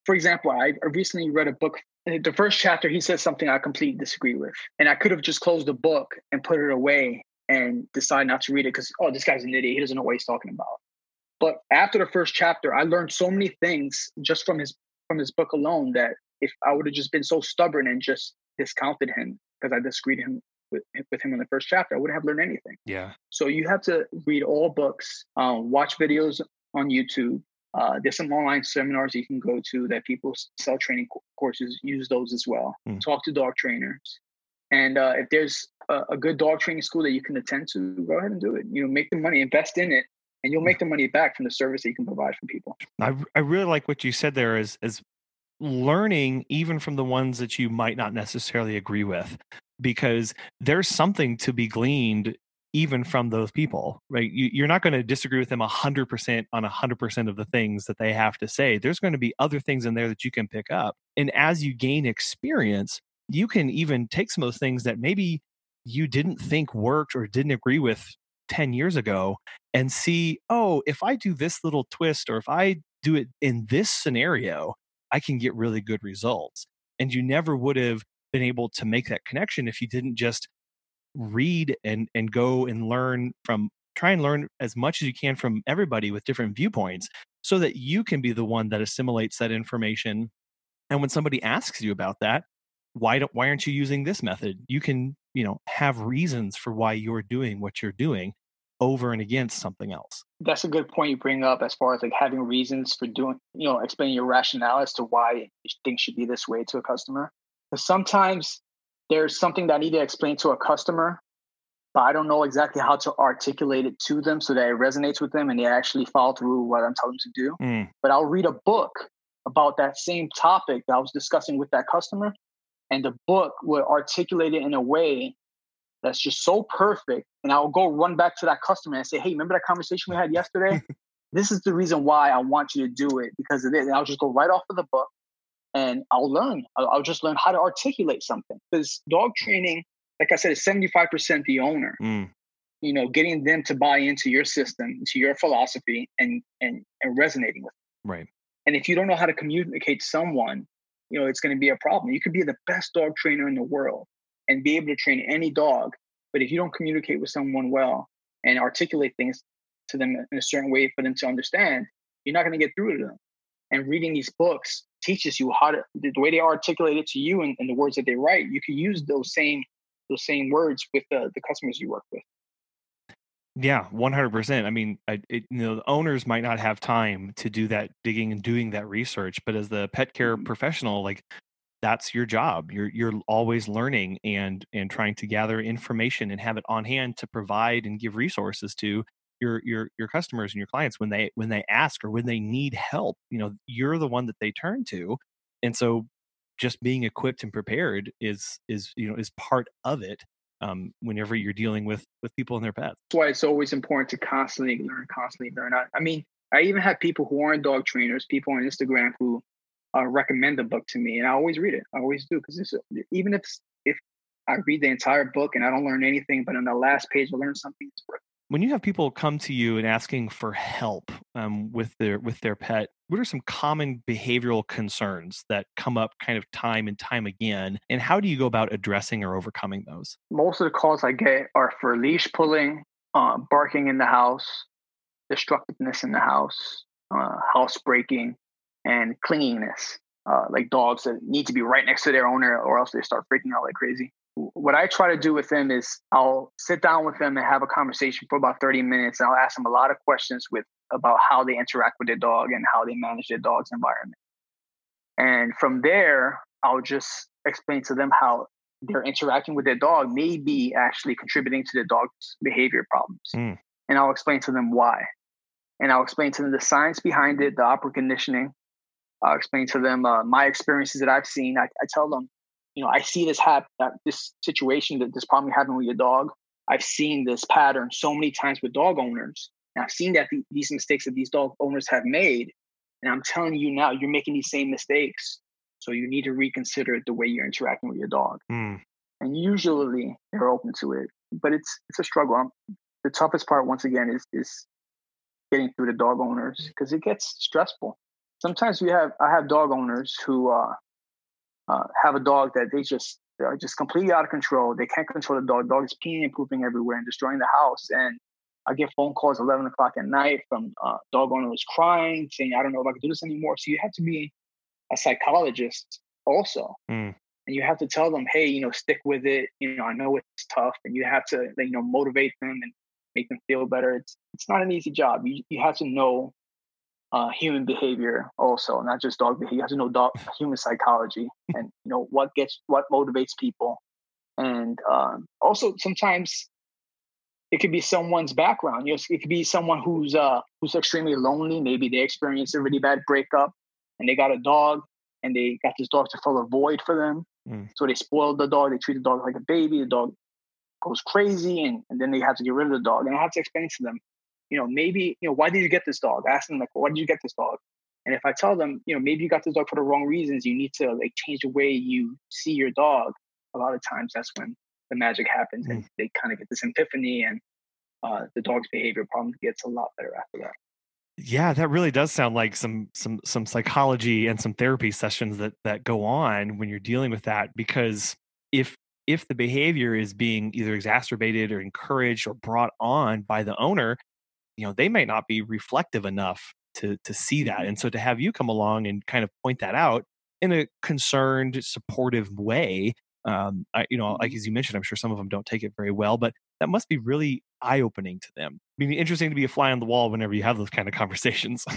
For example, I recently read a book. uh, The first chapter, he says something I completely disagree with, and I could have just closed the book and put it away and decide not to read it because oh, this guy's an idiot. He doesn't know what he's talking about. But after the first chapter, I learned so many things just from his from his book alone that if I would have just been so stubborn and just discounted him because I disagreed him with, with him in the first chapter, I wouldn't have learned anything. Yeah. So you have to read all books, um, watch videos on YouTube. Uh, there's some online seminars you can go to that people sell training co- courses. Use those as well. Mm. Talk to dog trainers, and uh, if there's a, a good dog training school that you can attend to, go ahead and do it. You know, make the money, invest in it, and you'll make the money back from the service that you can provide for people. I, I really like what you said there is is learning even from the ones that you might not necessarily agree with because there's something to be gleaned even from those people right you, you're not going to disagree with them 100% on 100% of the things that they have to say there's going to be other things in there that you can pick up and as you gain experience you can even take some of those things that maybe you didn't think worked or didn't agree with 10 years ago and see oh if i do this little twist or if i do it in this scenario I can get really good results. And you never would have been able to make that connection if you didn't just read and and go and learn from try and learn as much as you can from everybody with different viewpoints so that you can be the one that assimilates that information. And when somebody asks you about that why don't why aren't you using this method? You can you know have reasons for why you're doing what you're doing over and against something else. That's a good point you bring up as far as like having reasons for doing, you know, explaining your rationale as to why things should be this way to a customer. Sometimes there's something that I need to explain to a customer, but I don't know exactly how to articulate it to them so that it resonates with them and they actually follow through what I'm telling them to do. Mm, But I'll read a book about that same topic that I was discussing with that customer, and the book will articulate it in a way that's just so perfect. And I'll go run back to that customer and say, Hey, remember that conversation we had yesterday? this is the reason why I want you to do it because of this. And I'll just go right off of the book and I'll learn. I'll, I'll just learn how to articulate something. Because dog training, like I said, is 75% the owner. mm, You know, getting them to buy into your system, to your philosophy, and and and resonating with. right And if you don't know how to communicate to someone, you know, it's going to be a problem. You could be the best dog trainer in the world and be able to train any dog. But if you don't communicate with someone well and articulate things to them in a certain way for them to understand, you're not going to get through to them. And reading these books teaches you how to the way they articulate it to you and, and the words that they write. You can use those same those same words with the, the customers you work with. Yeah, 100%. I mean, I, it, you know, the owners might not have time to do that digging and doing that research, but as the pet care Mhm. professional, like that's your job. You're you're always learning and and trying to gather information and have it on hand to provide and give resources to your your your customers and your clients when they when they ask or when they need help. You know, you're the one that they turn to. And so just being equipped and prepared is is you know is part of it um, whenever you're dealing with with people and their pets. That's why it's always important to constantly learn, constantly learn. I, mean, I even have people who aren't dog trainers, people on Instagram who uh, recommend the book to me, and I always read it. I always do because even if if I read the entire book and I don't learn anything, but on the last page I learn something, it's worth. When you have people come to you and asking for help um, with their with their pet, what are some common behavioral concerns that come up kind of time and time again, and how do you go about addressing or overcoming those? Most of the calls I get are for leash pulling, uh, barking in the house, destructiveness in the house, uh, house breaking, and clinginess, uh, like dogs that need to be right next to their owner or else they start freaking out like crazy. What I try to do with them is I'll sit down with them and have a conversation for about 30 minutes. And I'll ask them a lot of questions with about how they interact with their dog and how they manage their dog's environment. And from there, I'll just explain to them how they're interacting with their dog may be actually contributing to their dog's behavior problems. Mm. And I'll explain to them why. And I'll explain to them the science behind it, the operant conditioning, I'll explain to them uh, my experiences that I've seen. I, I, tell them, you know, I see this happen, uh, this situation, that this problem happening with your dog. I've seen this pattern so many times with dog owners, and I've seen that the, these mistakes that these dog owners have made. And I'm telling you now, you're making these same mistakes. So you need to reconsider the way you're interacting with your dog. Mm. And usually they're open to it, but it's it's a struggle. Um, the toughest part, once again, is is getting through the dog owners because it gets stressful sometimes we have I have dog owners who uh, uh, have a dog that they just are just completely out of control. They can't control the dog. Dog is peeing and pooping everywhere and destroying the house. And I get phone calls 11 o'clock at night from uh, dog owners crying, saying, "I don't know if I can do this anymore." So you have to be a psychologist also. Mm. And you have to tell them, hey, you know, stick with it. You know, I know it's tough, and you have to, you know, motivate them and make them feel better. It's it's not an easy job. You you have to know uh, human behavior also, not just dog behavior. You have to know dog human psychology and you know what gets what motivates people, and um, also sometimes it could be someone's background. You know, it could be someone who's uh, who's extremely lonely. Maybe they experienced a really bad breakup, and they got a dog, and they got this dog to fill a void for them. Mm. So they spoiled the dog. They treat the dog like a baby. The dog goes crazy, and, and then they have to get rid of the dog. And I have to explain to them, you know, maybe, you know, why did you get this dog? Ask them like, why did you get this dog? And if I tell them, you know, maybe you got this dog for the wrong reasons, you need to like change the way you see your dog. A lot of times that's when the magic happens mm. and they kind of get this epiphany and uh, the dog's behavior problem gets a lot better after that. Yeah, that really does sound like some some some psychology and some therapy sessions that that go on when you're dealing with that because if if the behavior is being either exacerbated or encouraged or brought on by the owner, you know they might not be reflective enough to to see that Mm-hmm. and so to have you come along and kind of point that out in a concerned supportive way um I, you know like Mhm. as you mentioned i'm sure some of them don't take it very well but that must be really eye-opening to them I mean, interesting to be a fly on the wall whenever you have those kind of conversations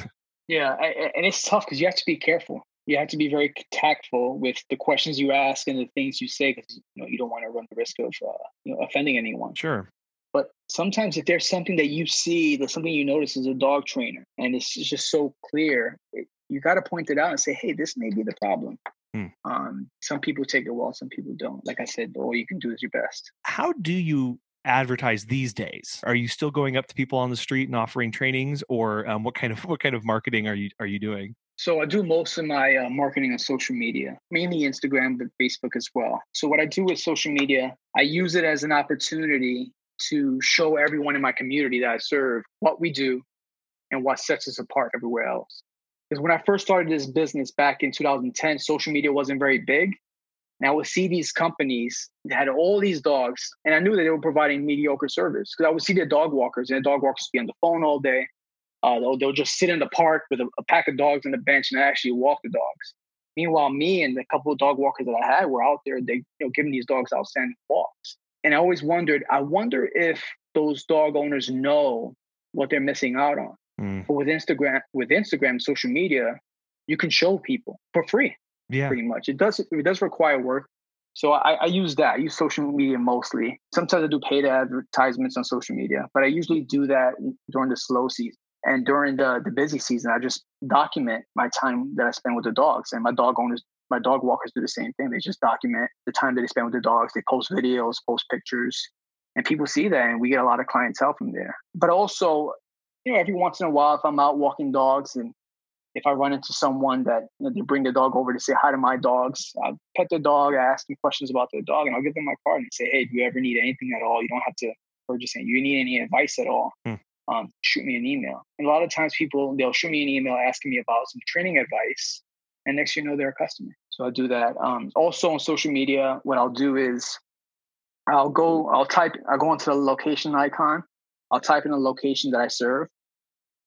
Yeah, I- and it's tough because you have to be careful. You have to be very tactful with the questions you ask and the things you say because you know you don't want to run the risk of uh, you know offending anyone. sure But sometimes if there's something that you see, there's something you notice as a dog trainer, and it's just so clear, it, you got to point it out and say, "Hey, this may be the problem." Hmm. Um, some people take it well, some people don't. Like I said, all you can do is your best. how do you advertise these days are you still going up to people on the street and offering trainings or um, what kind of what kind of marketing are you are you doing So I do most of my uh, marketing on social media, mainly Instagram, but Facebook as well. So what I do with social media, I use it as an opportunity to show everyone in my community that I serve what we do and what sets us apart everywhere else. Because when I first started this business back in 2010, social media wasn't very big. And I would see these companies that had all these dogs, and I knew that they were providing mediocre service because I would see their dog walkers, and the dog walkers would be on the phone all day. Uh, they'll, they'll just sit in the park with a, a pack of dogs on the bench and actually walk the dogs. Meanwhile, me and the couple of dog walkers that I had were out there, they you know giving these dogs outstanding walks. And I always wondered, I wonder if those dog owners know what they're missing out on. Mm. But with Instagram, with Instagram, social media, you can show people for free, Yeah. pretty much. It does it does require work. So I, I use that. I use social media mostly. Sometimes I do paid advertisements on social media, but I usually do that during the slow season. And during the, the busy season, I just document my time that I spend with the dogs. And my dog owners, my dog walkers do the same thing. They just document the time that they spend with the dogs. They post videos, post pictures, and people see that, and we get a lot of clientele from there. But also, you know, every once in a while, if I'm out walking dogs and if I run into someone that you know, they bring the dog over to say hi to my dogs, I pet the dog, I ask them questions about their dog, and I'll give them my card and say, hey, do you ever need anything at all? You don't have to, purchase saying, you need any advice at all? Hmm. Um, shoot me an email. And a lot of times people, they'll shoot me an email asking me about some training advice. And next you know, they're a customer. So i'll do that. Um, also on social media, what I'll do is I'll go, I'll type, I'll go into the location icon. I'll type in the location that I serve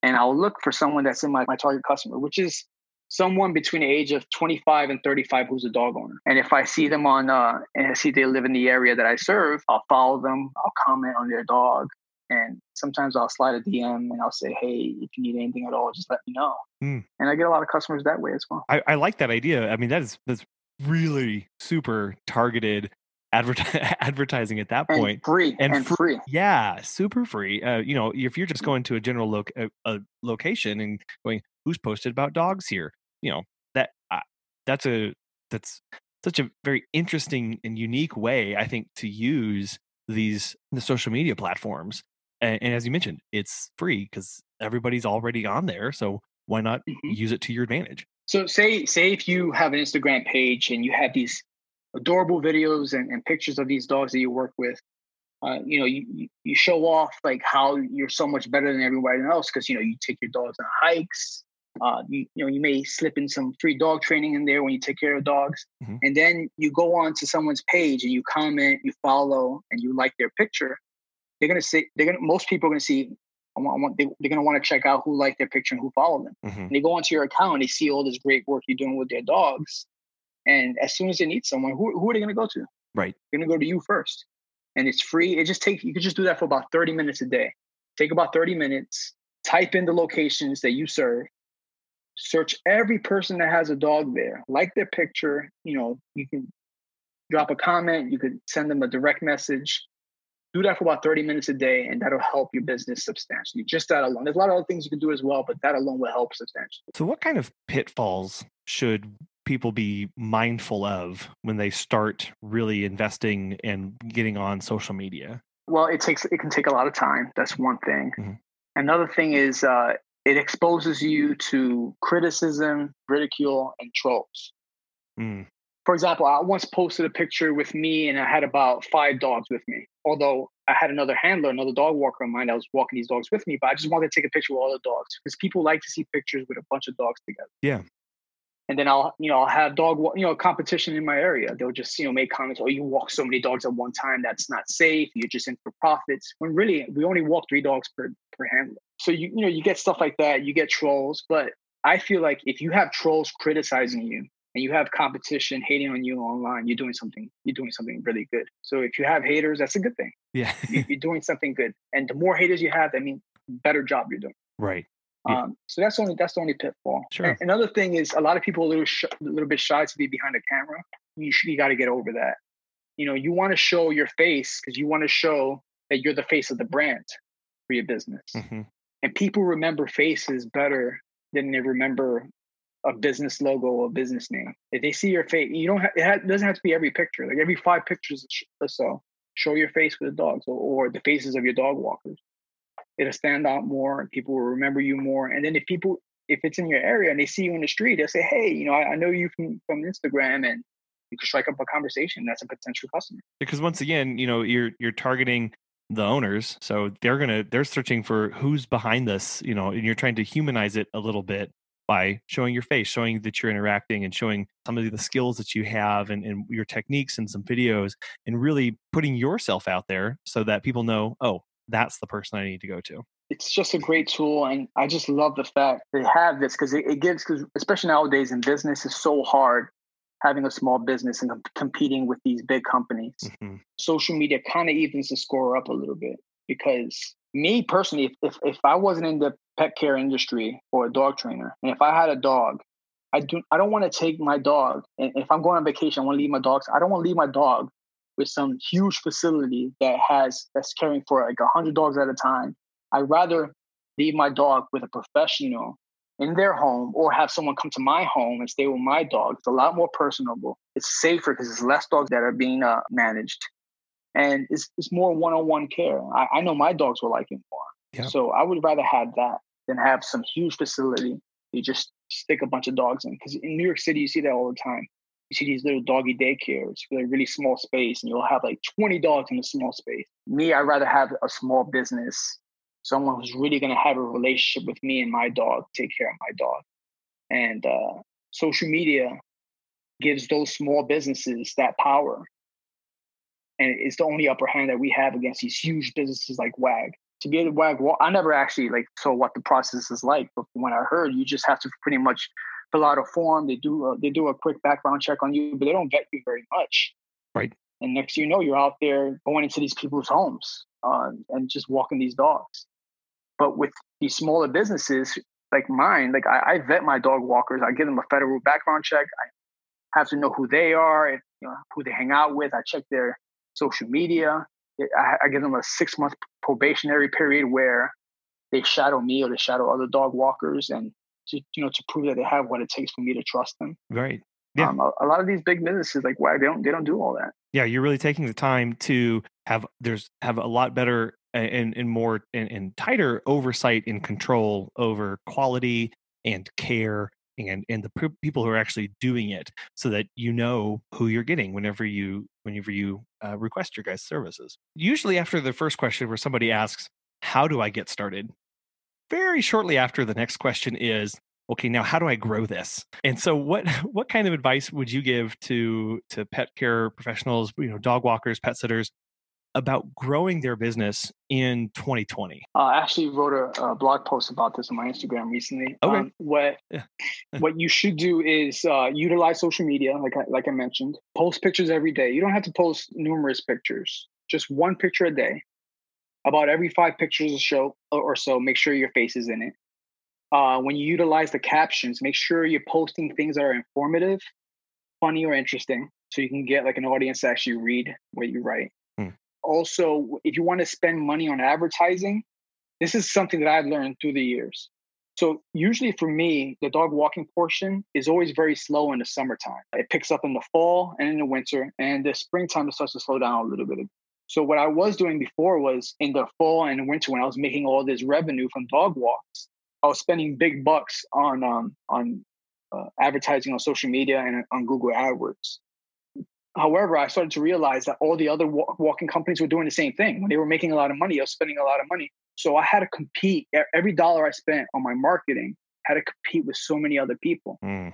and I'll look for someone that's in my, my target customer, which is someone between the age of 25 and 35 who's a dog owner. And if I see them on, uh, and I see they live in the area that I serve, I'll follow them, I'll comment on their dog. And sometimes I'll slide a DM and I'll say, hey, if you need anything at all, just let me know. Hmm. And I get a lot of customers that way as well. I, I like that idea. I mean, that is that's really super targeted advert- advertising at that And point. free And and, fr- free. Yeah, super free. Uh, you know, if you're just going to a general a, a location and going, who's posted about dogs here? You know, that uh, that's a that's such a very interesting and unique way, I think, to use these the social media platforms. And, and as you mentioned, it's free because everybody's already on there. So why not Mhm. use it to your advantage? So say say if you have an Instagram page and you have these adorable videos and, and pictures of these dogs that you work with, uh, you know, you, you- show off like how you're so much better than everybody else because you know you take your dogs on hikes. Uh, you, you know, you may slip in some free dog training in there when you take care of dogs, Mhm. and then you go on to someone's page and you comment, you follow, and you like their picture. They're gonna say they're gonna most people are gonna see. I want, I want they, they're gonna want to check out who liked their picture and who followed them Mhm. and they go onto your account and they see all this great work you're doing with their dogs. And as soon as they need someone, who, who are they going to go to? Right. They're going to go to you first. And it's free. It just takes, you could just do that for about 30 minutes a day. Take about 30 minutes, type in the locations that you serve, search every person that has a dog there, like their picture. You know, you can drop a comment, you could send them a direct message. Do that for about 30 minutes a day, and that'll help your business substantially. Just that alone. There's a lot of other things you can do as well, but that alone will help substantially. So, what kind of pitfalls should people be mindful of when they start really investing and getting on social media? Well, it takes it can take a lot of time. That's one thing. Mhm. Another thing is uh, it exposes you to criticism, ridicule, and trolls. Mm, For example, I once posted a picture with me, and I had about five dogs with me. Although I had another handler, another dog walker of mine that was walking these dogs with me, but I just wanted to take a picture with all the dogs because people like to see pictures with a bunch of dogs together. Yeah. And then I'll, you know, I'll have dog, you know, competition in my area. They'll just, you know, make comments. Oh, you walk so many dogs at one time. That's not safe. You're just in for profits. When really, we only walk three dogs per per handler. So you, you know, you get stuff like that. You get trolls. But I feel like if you have trolls criticizing you and you have competition hating on you online, you're doing something. You're doing something really good. So if you have haters, that's a good thing. yeah. You- You're doing something good. And the more haters you have, that means better job you're doing. right. Yeah. Um, so that's only that's the only pitfall. Sure. And another thing is a lot of people are a little sh- a little bit shy to be behind a camera. You should, you got to get over that. You know, you want to show your face because you want to show that you're the face of the brand for your business. hmm And people remember faces better than they remember a business logo or a business name. If they see your face, you don't. Ha- it, ha- doesn't have to be every picture. Like every five pictures or uh, so, show your face with the dogs or, or the faces of your dog walkers. It'll stand out more, people will remember you more. And then if people, if it's in your area and they see you in the street, they'll say, "Hey, you know, I, I know you from from Instagram," and you can strike up a conversation. That's a potential customer. Because once again, you know, you're you're targeting the owners, so they're gonna they're searching for who's behind this, you know, and you're trying to humanize it a little bit by showing your face, showing that you're interacting, and showing some of the skills that you have and, and your techniques and some videos, and really putting yourself out there so that people know, oh, that's the person I need to go to. it's just a great tool and i just love the fact they have this because it, it gives because especially nowadays in business is so hard having a small business and competing with these big companies. Mm-hmm. Social media kind of evens the score up a little bit because me personally, if, if, if I wasn't in the pet care industry or a dog trainer, and if I had a dog, I do I don't want to take my dog. And if I'm going on vacation, I want to leave my dogs. I don't want to leave my dog with some huge facility that has that's caring for like a hundred dogs at a time. I'd rather leave my dog with a professional in their home or have someone come to my home and stay with my dog. It's a lot more personable. It's safer because it's less dogs that are being uh, managed. And it's, it's more one on one care. I, I, know my dogs will like it more. Yeah. So I would rather have that than have some huge facility. You just stick a bunch of dogs in. Because in New York City, you see that all the time. You see these little doggy daycares with a really small space, and you'll have like 20 dogs in a small space. Me, I'd rather have a small business someone who's really going to have a relationship with me and my dog, take care of my dog. And uh, social media gives those small businesses that power. And it's the only upper hand that we have against these huge businesses like WAG. To get able to WAG, I never actually like saw what the process is like, but when I heard, you just have to pretty much fill out a form. They do a, they do a quick background check on you, but they don't vet you very much. Right. And next you know, you're out there going into these people's homes uh, and just walking these dogs. But with these smaller businesses like mine, like I, I, vet my dog walkers. I give them a federal background check. I have to know who they are, and, you know, who they hang out with. I check their social media. I, I give them a six month probationary period where they shadow me or they shadow other dog walkers, and to you know to prove that they have what it takes for me to trust them. Right. Yeah. Um, a, a, lot of these big businesses, like why they don't they don't do all that. Yeah, you're really taking the time to have there's have a lot better and, and more and, and tighter oversight and control over quality and care and and the people who are actually doing it so that you know who you're getting whenever you whenever you uh, request your guys services. Usually after the first question where somebody asks how do i get started? very shortly after the next question is okay now how do i grow this? And so what what kind of advice would you give to to pet care professionals you know dog walkers pet sitters about growing their business in 2020? Uh, I actually wrote a, a, blog post about this on my Instagram recently. Okay. Um, what yeah. what you should do is uh, utilize social media, like I, like I mentioned. Post pictures every day. You don't have to post numerous pictures. Just one picture a day. About every five pictures a show or so, make sure your face is in it. Uh, when you utilize the captions, make sure you're posting things that are informative, funny, or interesting, so you can get like an audience to actually read what you write also, if you want to spend money on advertising, this is something that I've learned through the years. So usually for me, the dog walking portion is always very slow in the summertime. It picks up in the fall and in the winter, and the springtime it starts to slow down a little bit. So what I was doing before was in the fall and winter when I was making all this revenue from dog walks, I was spending big bucks on um, on uh, advertising on social media and on Google AdWords. However, I started to realize that all the other walking companies were doing the same thing. When they were making a lot of money, I was spending a lot of money. So I had to compete. Every dollar I spent on my marketing had to compete with so many other people. Mm.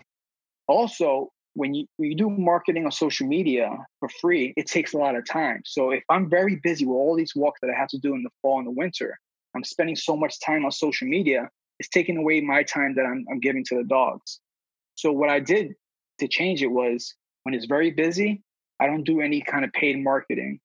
Also, when you, when you do marketing on social media for free, it takes a lot of time. So if I'm very busy with all these walks that I have to do in the fall and the winter, I'm spending so much time on social media, it's taking away my time that I'm, I'm giving to the dogs. So what I did to change it was when it's very busy, I don't do any kind of paid marketing.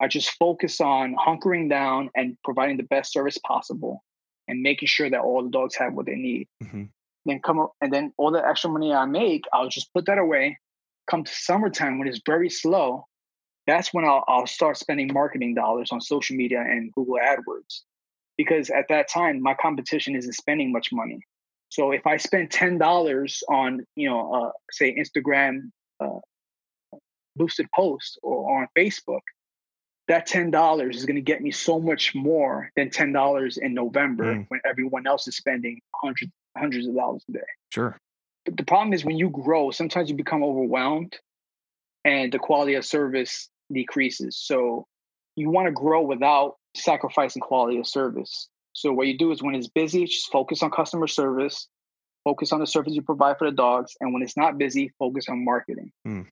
I just focus on hunkering down and providing the best service possible and making sure that all the dogs have what they need. Mm-hmm. Then come up and then all the extra money I make, I'll just put that away. Come to summertime when it's very slow, that's when I'll, I'll start spending marketing dollars on social media and Google AdWords. Because at that time, my competition isn't spending much money. So if I spend ten dollars on, you know, uh, say Instagram uh, boosted post or on Facebook, that ten dollars is going to get me so much more than ten dollars in November mm. when everyone else is spending hundreds hundreds of dollars a day. Sure. But the problem is when you grow, sometimes you become overwhelmed, and the quality of service decreases. So you want to grow without sacrificing quality of service. So what you do is when it's busy, just focus on customer service, focus on the service you provide for the dogs, and when it's not busy, focus on marketing. Mm.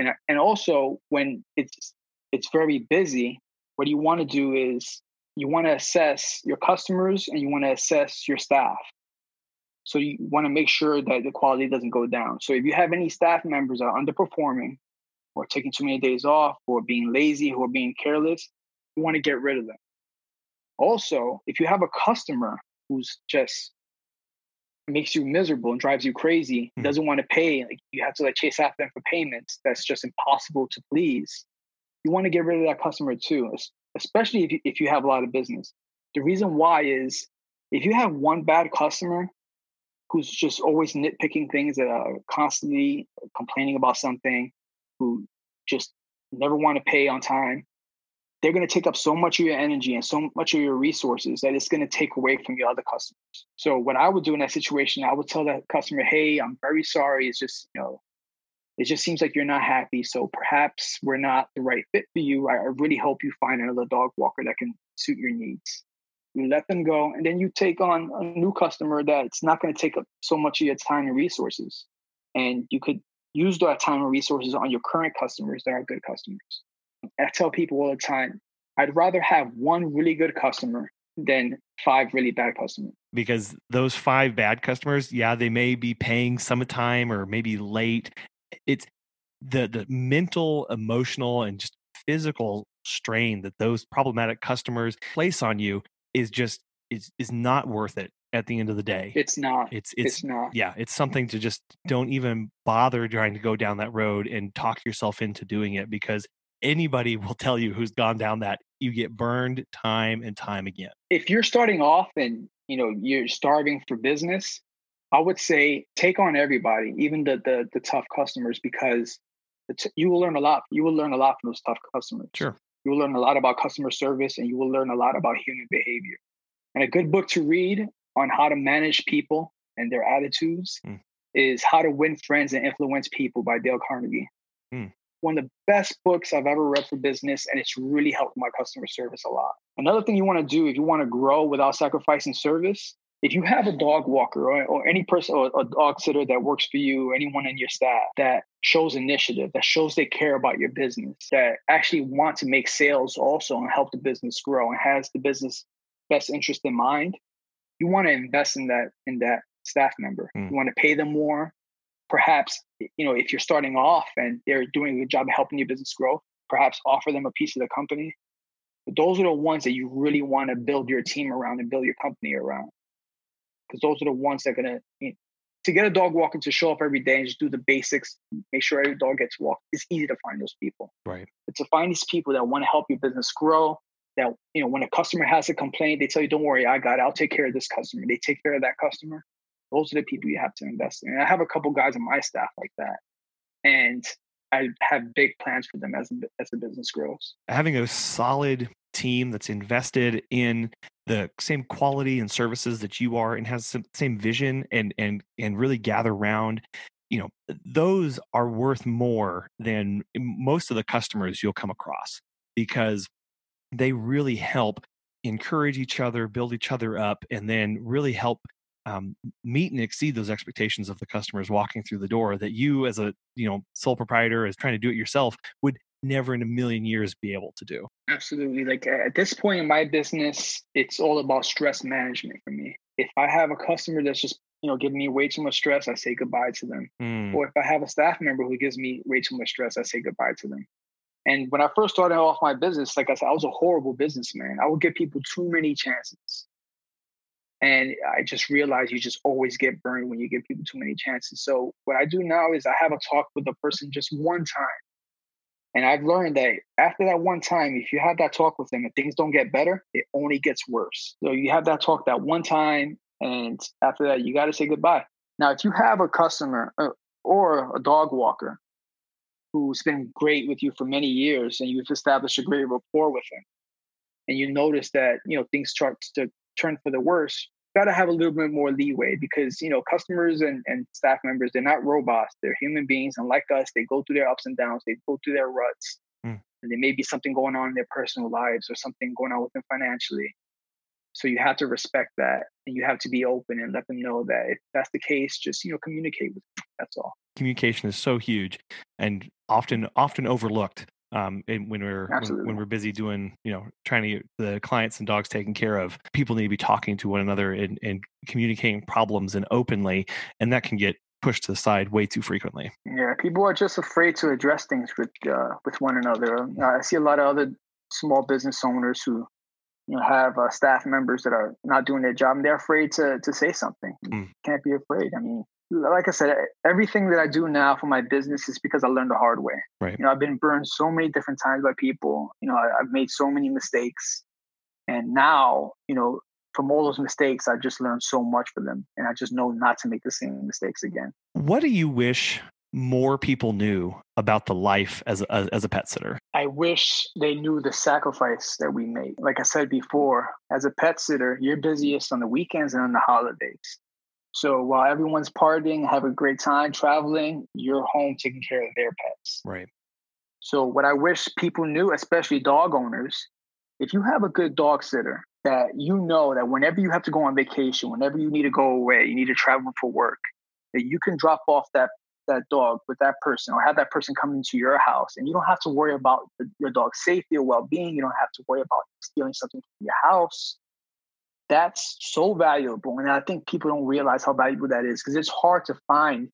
And and also when it's it's very busy, what you want to do is you want to assess your customers and you want to assess your staff. So you want to make sure that the quality doesn't go down. So if you have any staff members that are underperforming or taking too many days off or being lazy or being careless, you want to get rid of them. Also, if you have a customer who's just makes you miserable and drives you crazy, mm-hmm. doesn't want to pay, like you have to like chase after them for payments, that's just impossible to please. You want to get rid of that customer too, especially if you, if you have a lot of business. The reason why is if you have one bad customer who's just always nitpicking things that are constantly complaining about something, who just never want to pay on time, they're going to take up so much of your energy and so much of your resources that it's going to take away from your other customers. So what I would do in that situation, I would tell that customer, "Hey, I'm very sorry. It's just you know, it just seems like you're not happy. So perhaps we're not the right fit for you. I, really hope you find another dog walker that can suit your needs." You let them go, and then you take on a new customer that's not going to take up so much of your time and resources, and you could use that time and resources on your current customers that are good customers. I tell people all the time, I'd rather have one really good customer than five really bad customers. Because those five bad customers, yeah, they may be paying some time or maybe late. It's the the mental, emotional, and just physical strain that those problematic customers place on you is just is is not worth it at the end of the day. It's not. It's it's, it's not. Yeah, it's something to just don't even bother trying to go down that road and talk yourself into doing it because anybody will tell you who's gone down that you get burned time and time again. If you're starting off and you know you're starving for business, I would say take on everybody, even the the, the tough customers, because you will learn a lot. You will learn a lot from those tough customers. Sure. You will learn a lot about customer service, and you will learn a lot about human behavior. And a good book to read on how to manage people and their attitudes mm. is How to Win Friends and Influence People by Dale Carnegie. Mm one of the best books I've ever read for business, and it's really helped my customer service a lot. Another thing you want to do if you want to grow without sacrificing service, if you have a dog walker or, or any person or a dog sitter that works for you, anyone in your staff that shows initiative, that shows they care about your business, that actually want to make sales also and help the business grow and has the business best interest in mind, you want to invest in that in that staff member. Mm. You want to pay them more perhaps you know if you're starting off and they're doing a good job of helping your business grow perhaps offer them a piece of the company but those are the ones that you really want to build your team around and build your company around. Because those are the ones that are going to you know, to get a dog walker to show up every day and just do the basics make sure every dog gets walked it's easy to find those people. Right. But to find these people that want to help your business grow that you know when a customer has a complaint they tell you don't worry i got it. I'll take care of this customer. They take care of that customer those are the people you have to invest in. And I have a couple guys on my staff like that, and I have big plans for them as as the business grows. Having a solid team that's invested in the same quality and services that you are and has the same vision and and and really gather around you know those are worth more than most of the customers you'll come across because they really help encourage each other build each other up and then really help um, meet and exceed those expectations of the customers walking through the door that you as a you know sole proprietor is trying to do it yourself would never in a million years be able to do. Absolutely like at this point in my business it's all about stress management for me. If i have a customer that's just you know giving me way too much stress i say goodbye to them. Mm. or if i have a staff member who gives me way too much stress i say goodbye to them. And when i first started off my business like i said i was a horrible businessman. I would give people too many chances and I just realized you just always get burned when you give people too many chances. So what I do now is I have a talk with the person just one time. And I've learned that after that one time, if you have that talk with them and things don't get better, it only gets worse. So you have that talk that one time, and after that, you got to say goodbye. Now, if you have a customer uh, or a dog walker who's been great with you for many years and you've established a great rapport with him, and you notice that you know things start to turn for the worse, got to have a little bit more leeway because you know customers and, and staff members they're not robots they're human beings and like us they go through their ups and downs they go through their ruts mm. and there may be something going on in their personal lives or something going on with them financially. So you have to respect that and you have to be open and let them know that if that's the case just you know communicate with them that's all. Communication is so huge and often often overlooked Um, and when we're when, when we're busy doing, you know, trying to get the clients and dogs taken care of, people need to be talking to one another and, and communicating problems and openly, and that can get pushed to the side way too frequently. Yeah, people are just afraid to address things with uh, with one another. Uh, I see a lot of other small business owners who you know have uh, staff members that are not doing their job and they're afraid to to say something. Mm. Can't be afraid. I mean, like I said, everything that I do now for my business is because I learned the hard way. Right. You know, I've been burned so many different times by people. You know, I, I've made so many mistakes, and now you know from all those mistakes, I just learned so much from them, and I just know not to make the same mistakes again. What do you wish more people knew about the life as a, as a pet sitter? I wish they knew the sacrifice that we make. Like I said before, as a pet sitter, you're busiest on the weekends and on the holidays. So while everyone's partying, have a great time traveling, you're home taking care of their pets. Right. So what I wish people knew, especially dog owners, if you have a good dog sitter that you know that whenever you have to go on vacation, whenever you need to go away, you need to travel for work, that you can drop off that that dog with that person or have that person come into your house and you don't have to worry about the, your dog's safety or well-being you don't have to worry about stealing something from your house that's so valuable and i think people don't realize how valuable that is because it's hard to find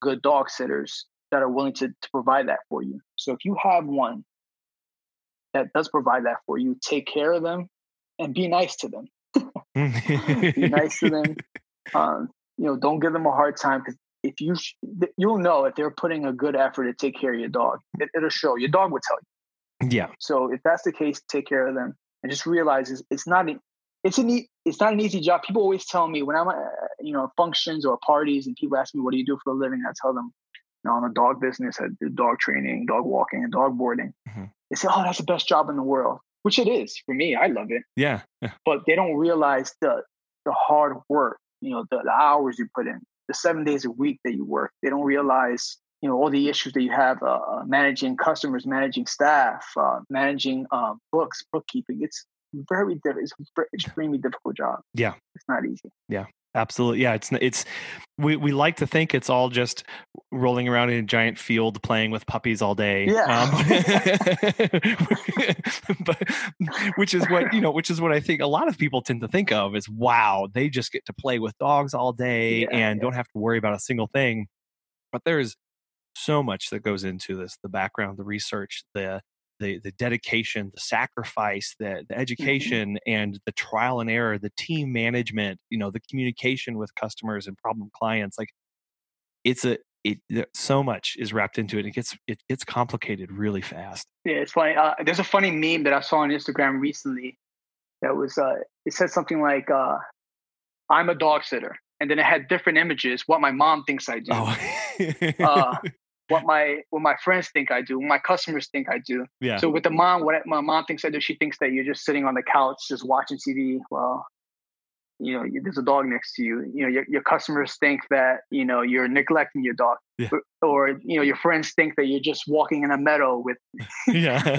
good dog sitters that are willing to, to provide that for you. So if you have one that does provide that for you take care of them and be nice to them. Be nice to them. Um, you know don't give them a hard time because if you sh- you'll know if they're putting a good effort to take care of your dog it, it'll show. Your dog will tell you. Yeah. So if that's the case take care of them and just realize it's, it's not an it's an e- it's not an easy job people always tell me when i'm at you know functions or parties and people ask me what do you do for a living i tell them you know, I'm a dog business. I do dog training, dog walking, and dog boarding. Mm-hmm. They say, "Oh, that's the best job in the world," which it is for me. I love it. Yeah. But they don't realize the the hard work. You know, the, the hours you put in, the seven days a week that you work. They don't realize, you know, all the issues that you have uh, managing customers, managing staff, uh, managing um, books, bookkeeping. It's very difficult. It's an extremely difficult job. Yeah. It's not easy. Yeah. Absolutely. Yeah. It's, it's, we, we like to think it's all just rolling around in a giant field playing with puppies all day. Yeah. Um, but, which is what, you know, which is what I think a lot of people tend to think of is wow, they just get to play with dogs all day Yeah, and yeah. don't have to worry about a single thing. But there's so much that goes into this the background, the research, the, the, the dedication, the sacrifice, the, Mm-hmm. the education, and the trial and error, the team management, you know, the communication with customers and problem clients. Like it's a it so much is wrapped into it. It gets it gets complicated really fast. Yeah, it's funny. Uh, there's a funny meme that I saw on Instagram recently that was uh, it said something like uh, "I'm a dog sitter," and then it had different images. What my mom thinks I do, Oh, uh, what my what my friends think I do, what my customers think I do. yeah, So with the mom, what my mom thinks I do, she thinks that you're just sitting on the couch, just watching TV. Well, you know, you- there's a dog next to you. You know, your, your customers think that you know you're neglecting your dog, Yeah. or, or you know, your friends think that you're just walking in a meadow with with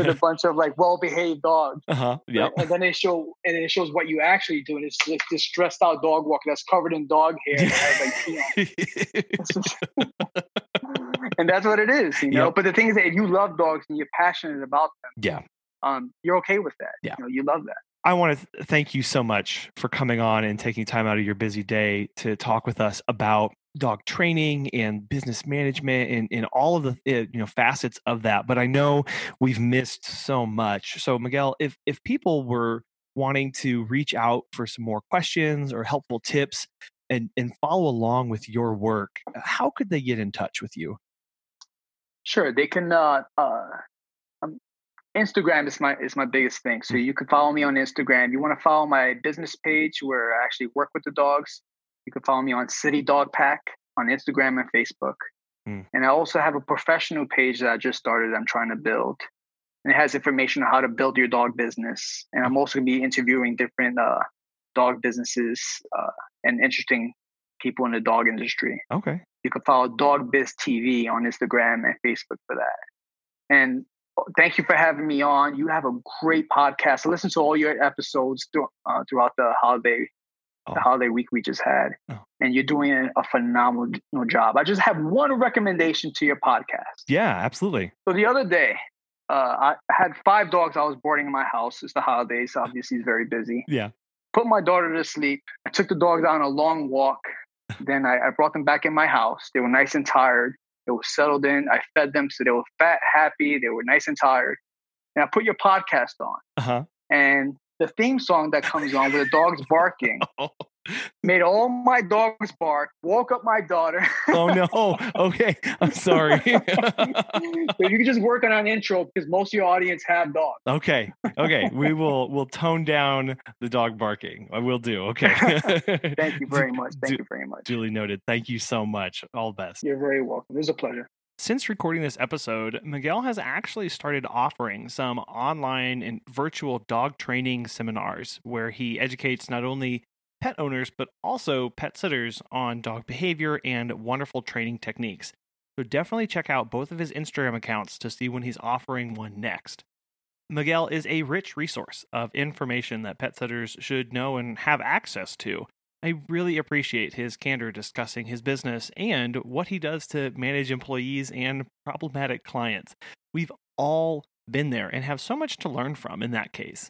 a bunch of like well-behaved dogs. uh huh, yep, And then they show, and it shows what you actually do, and it's like this stressed out dog walker that's covered in dog hair, that has, like, on it. and that's what it is, you know. Yep. But the thing is that if you love dogs and you're passionate about them, yeah. um, you're okay with that. Yeah. you know, you love that. I want to th- thank you so much for coming on and taking time out of your busy day to talk with us about dog training and business management and, and all of the uh, you know facets of that. But I know we've missed so much. So Miguel, if if people were wanting to reach out for some more questions or helpful tips and and follow along with your work, how could they get in touch with you? Sure, they can. Uh, uh, um, Instagram is my is my biggest thing. So you can follow me on Instagram. You want to follow my business page where I actually work with the dogs. You can follow me on City Dog Pack on Instagram and Facebook. Mm. And I also have a professional page that I just started. I'm trying to build, and it has information on how to build your dog business. And I'm also going to be interviewing different uh, dog businesses uh, and interesting people in the dog industry Okay. You can follow Dog Biz TV on Instagram and Facebook for that. And uh, thank you for having me on. You have a great podcast. I listened to all your episodes through, uh, throughout the holiday Oh. the holiday week we just had, Oh. and you're doing a phenomenal job. I just have one recommendation to your podcast. Yeah, absolutely. So the other day, uh, I had five dogs I was boarding in my house. It's the holidays. Obviously, he's very busy. Yeah. Put my daughter to sleep. I took the dogs on a long walk. Then I, I brought them back in my house. They were nice and tired. They were settled in. I fed them, so they were fat, happy. They were nice and tired. And I put your podcast on. Uh huh. And the theme song that comes on with the dogs barking Oh, made all my dogs bark, woke up my daughter. oh no. Okay. I'm sorry. so you can just work on an intro because most of your audience have dogs. okay. Okay. We will we'll tone down the dog barking. I will do. Okay. Thank you very much. Thank Du- you very much. Duly noted. Thank you so much. All the best. You're very welcome. It was a pleasure. Since recording this episode, Miguel has actually started offering some online and virtual dog training seminars where he educates not only pet owners but also pet sitters on dog behavior and wonderful training techniques. So definitely check out both of his Instagram accounts to see when he's offering one next. Miguel is a rich resource of information that pet sitters should know and have access to. I really appreciate his candor discussing his business and what he does to manage employees and problematic clients. We've all been there and have so much to learn from in that case.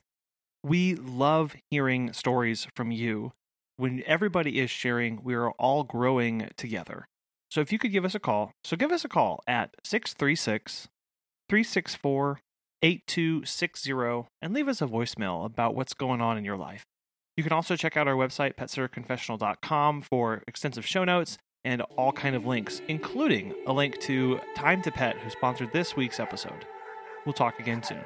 We love hearing stories from you. When everybody is sharing, we are all growing together. So if you could give us a call, so give us a call at 636 364 8260 and leave us a voicemail about what's going on in your life. You can also check out our website, petsitterconfessional.com, for extensive show notes and all kind of links, including a link to Time to Pet, who sponsored this week's episode. We'll talk again soon.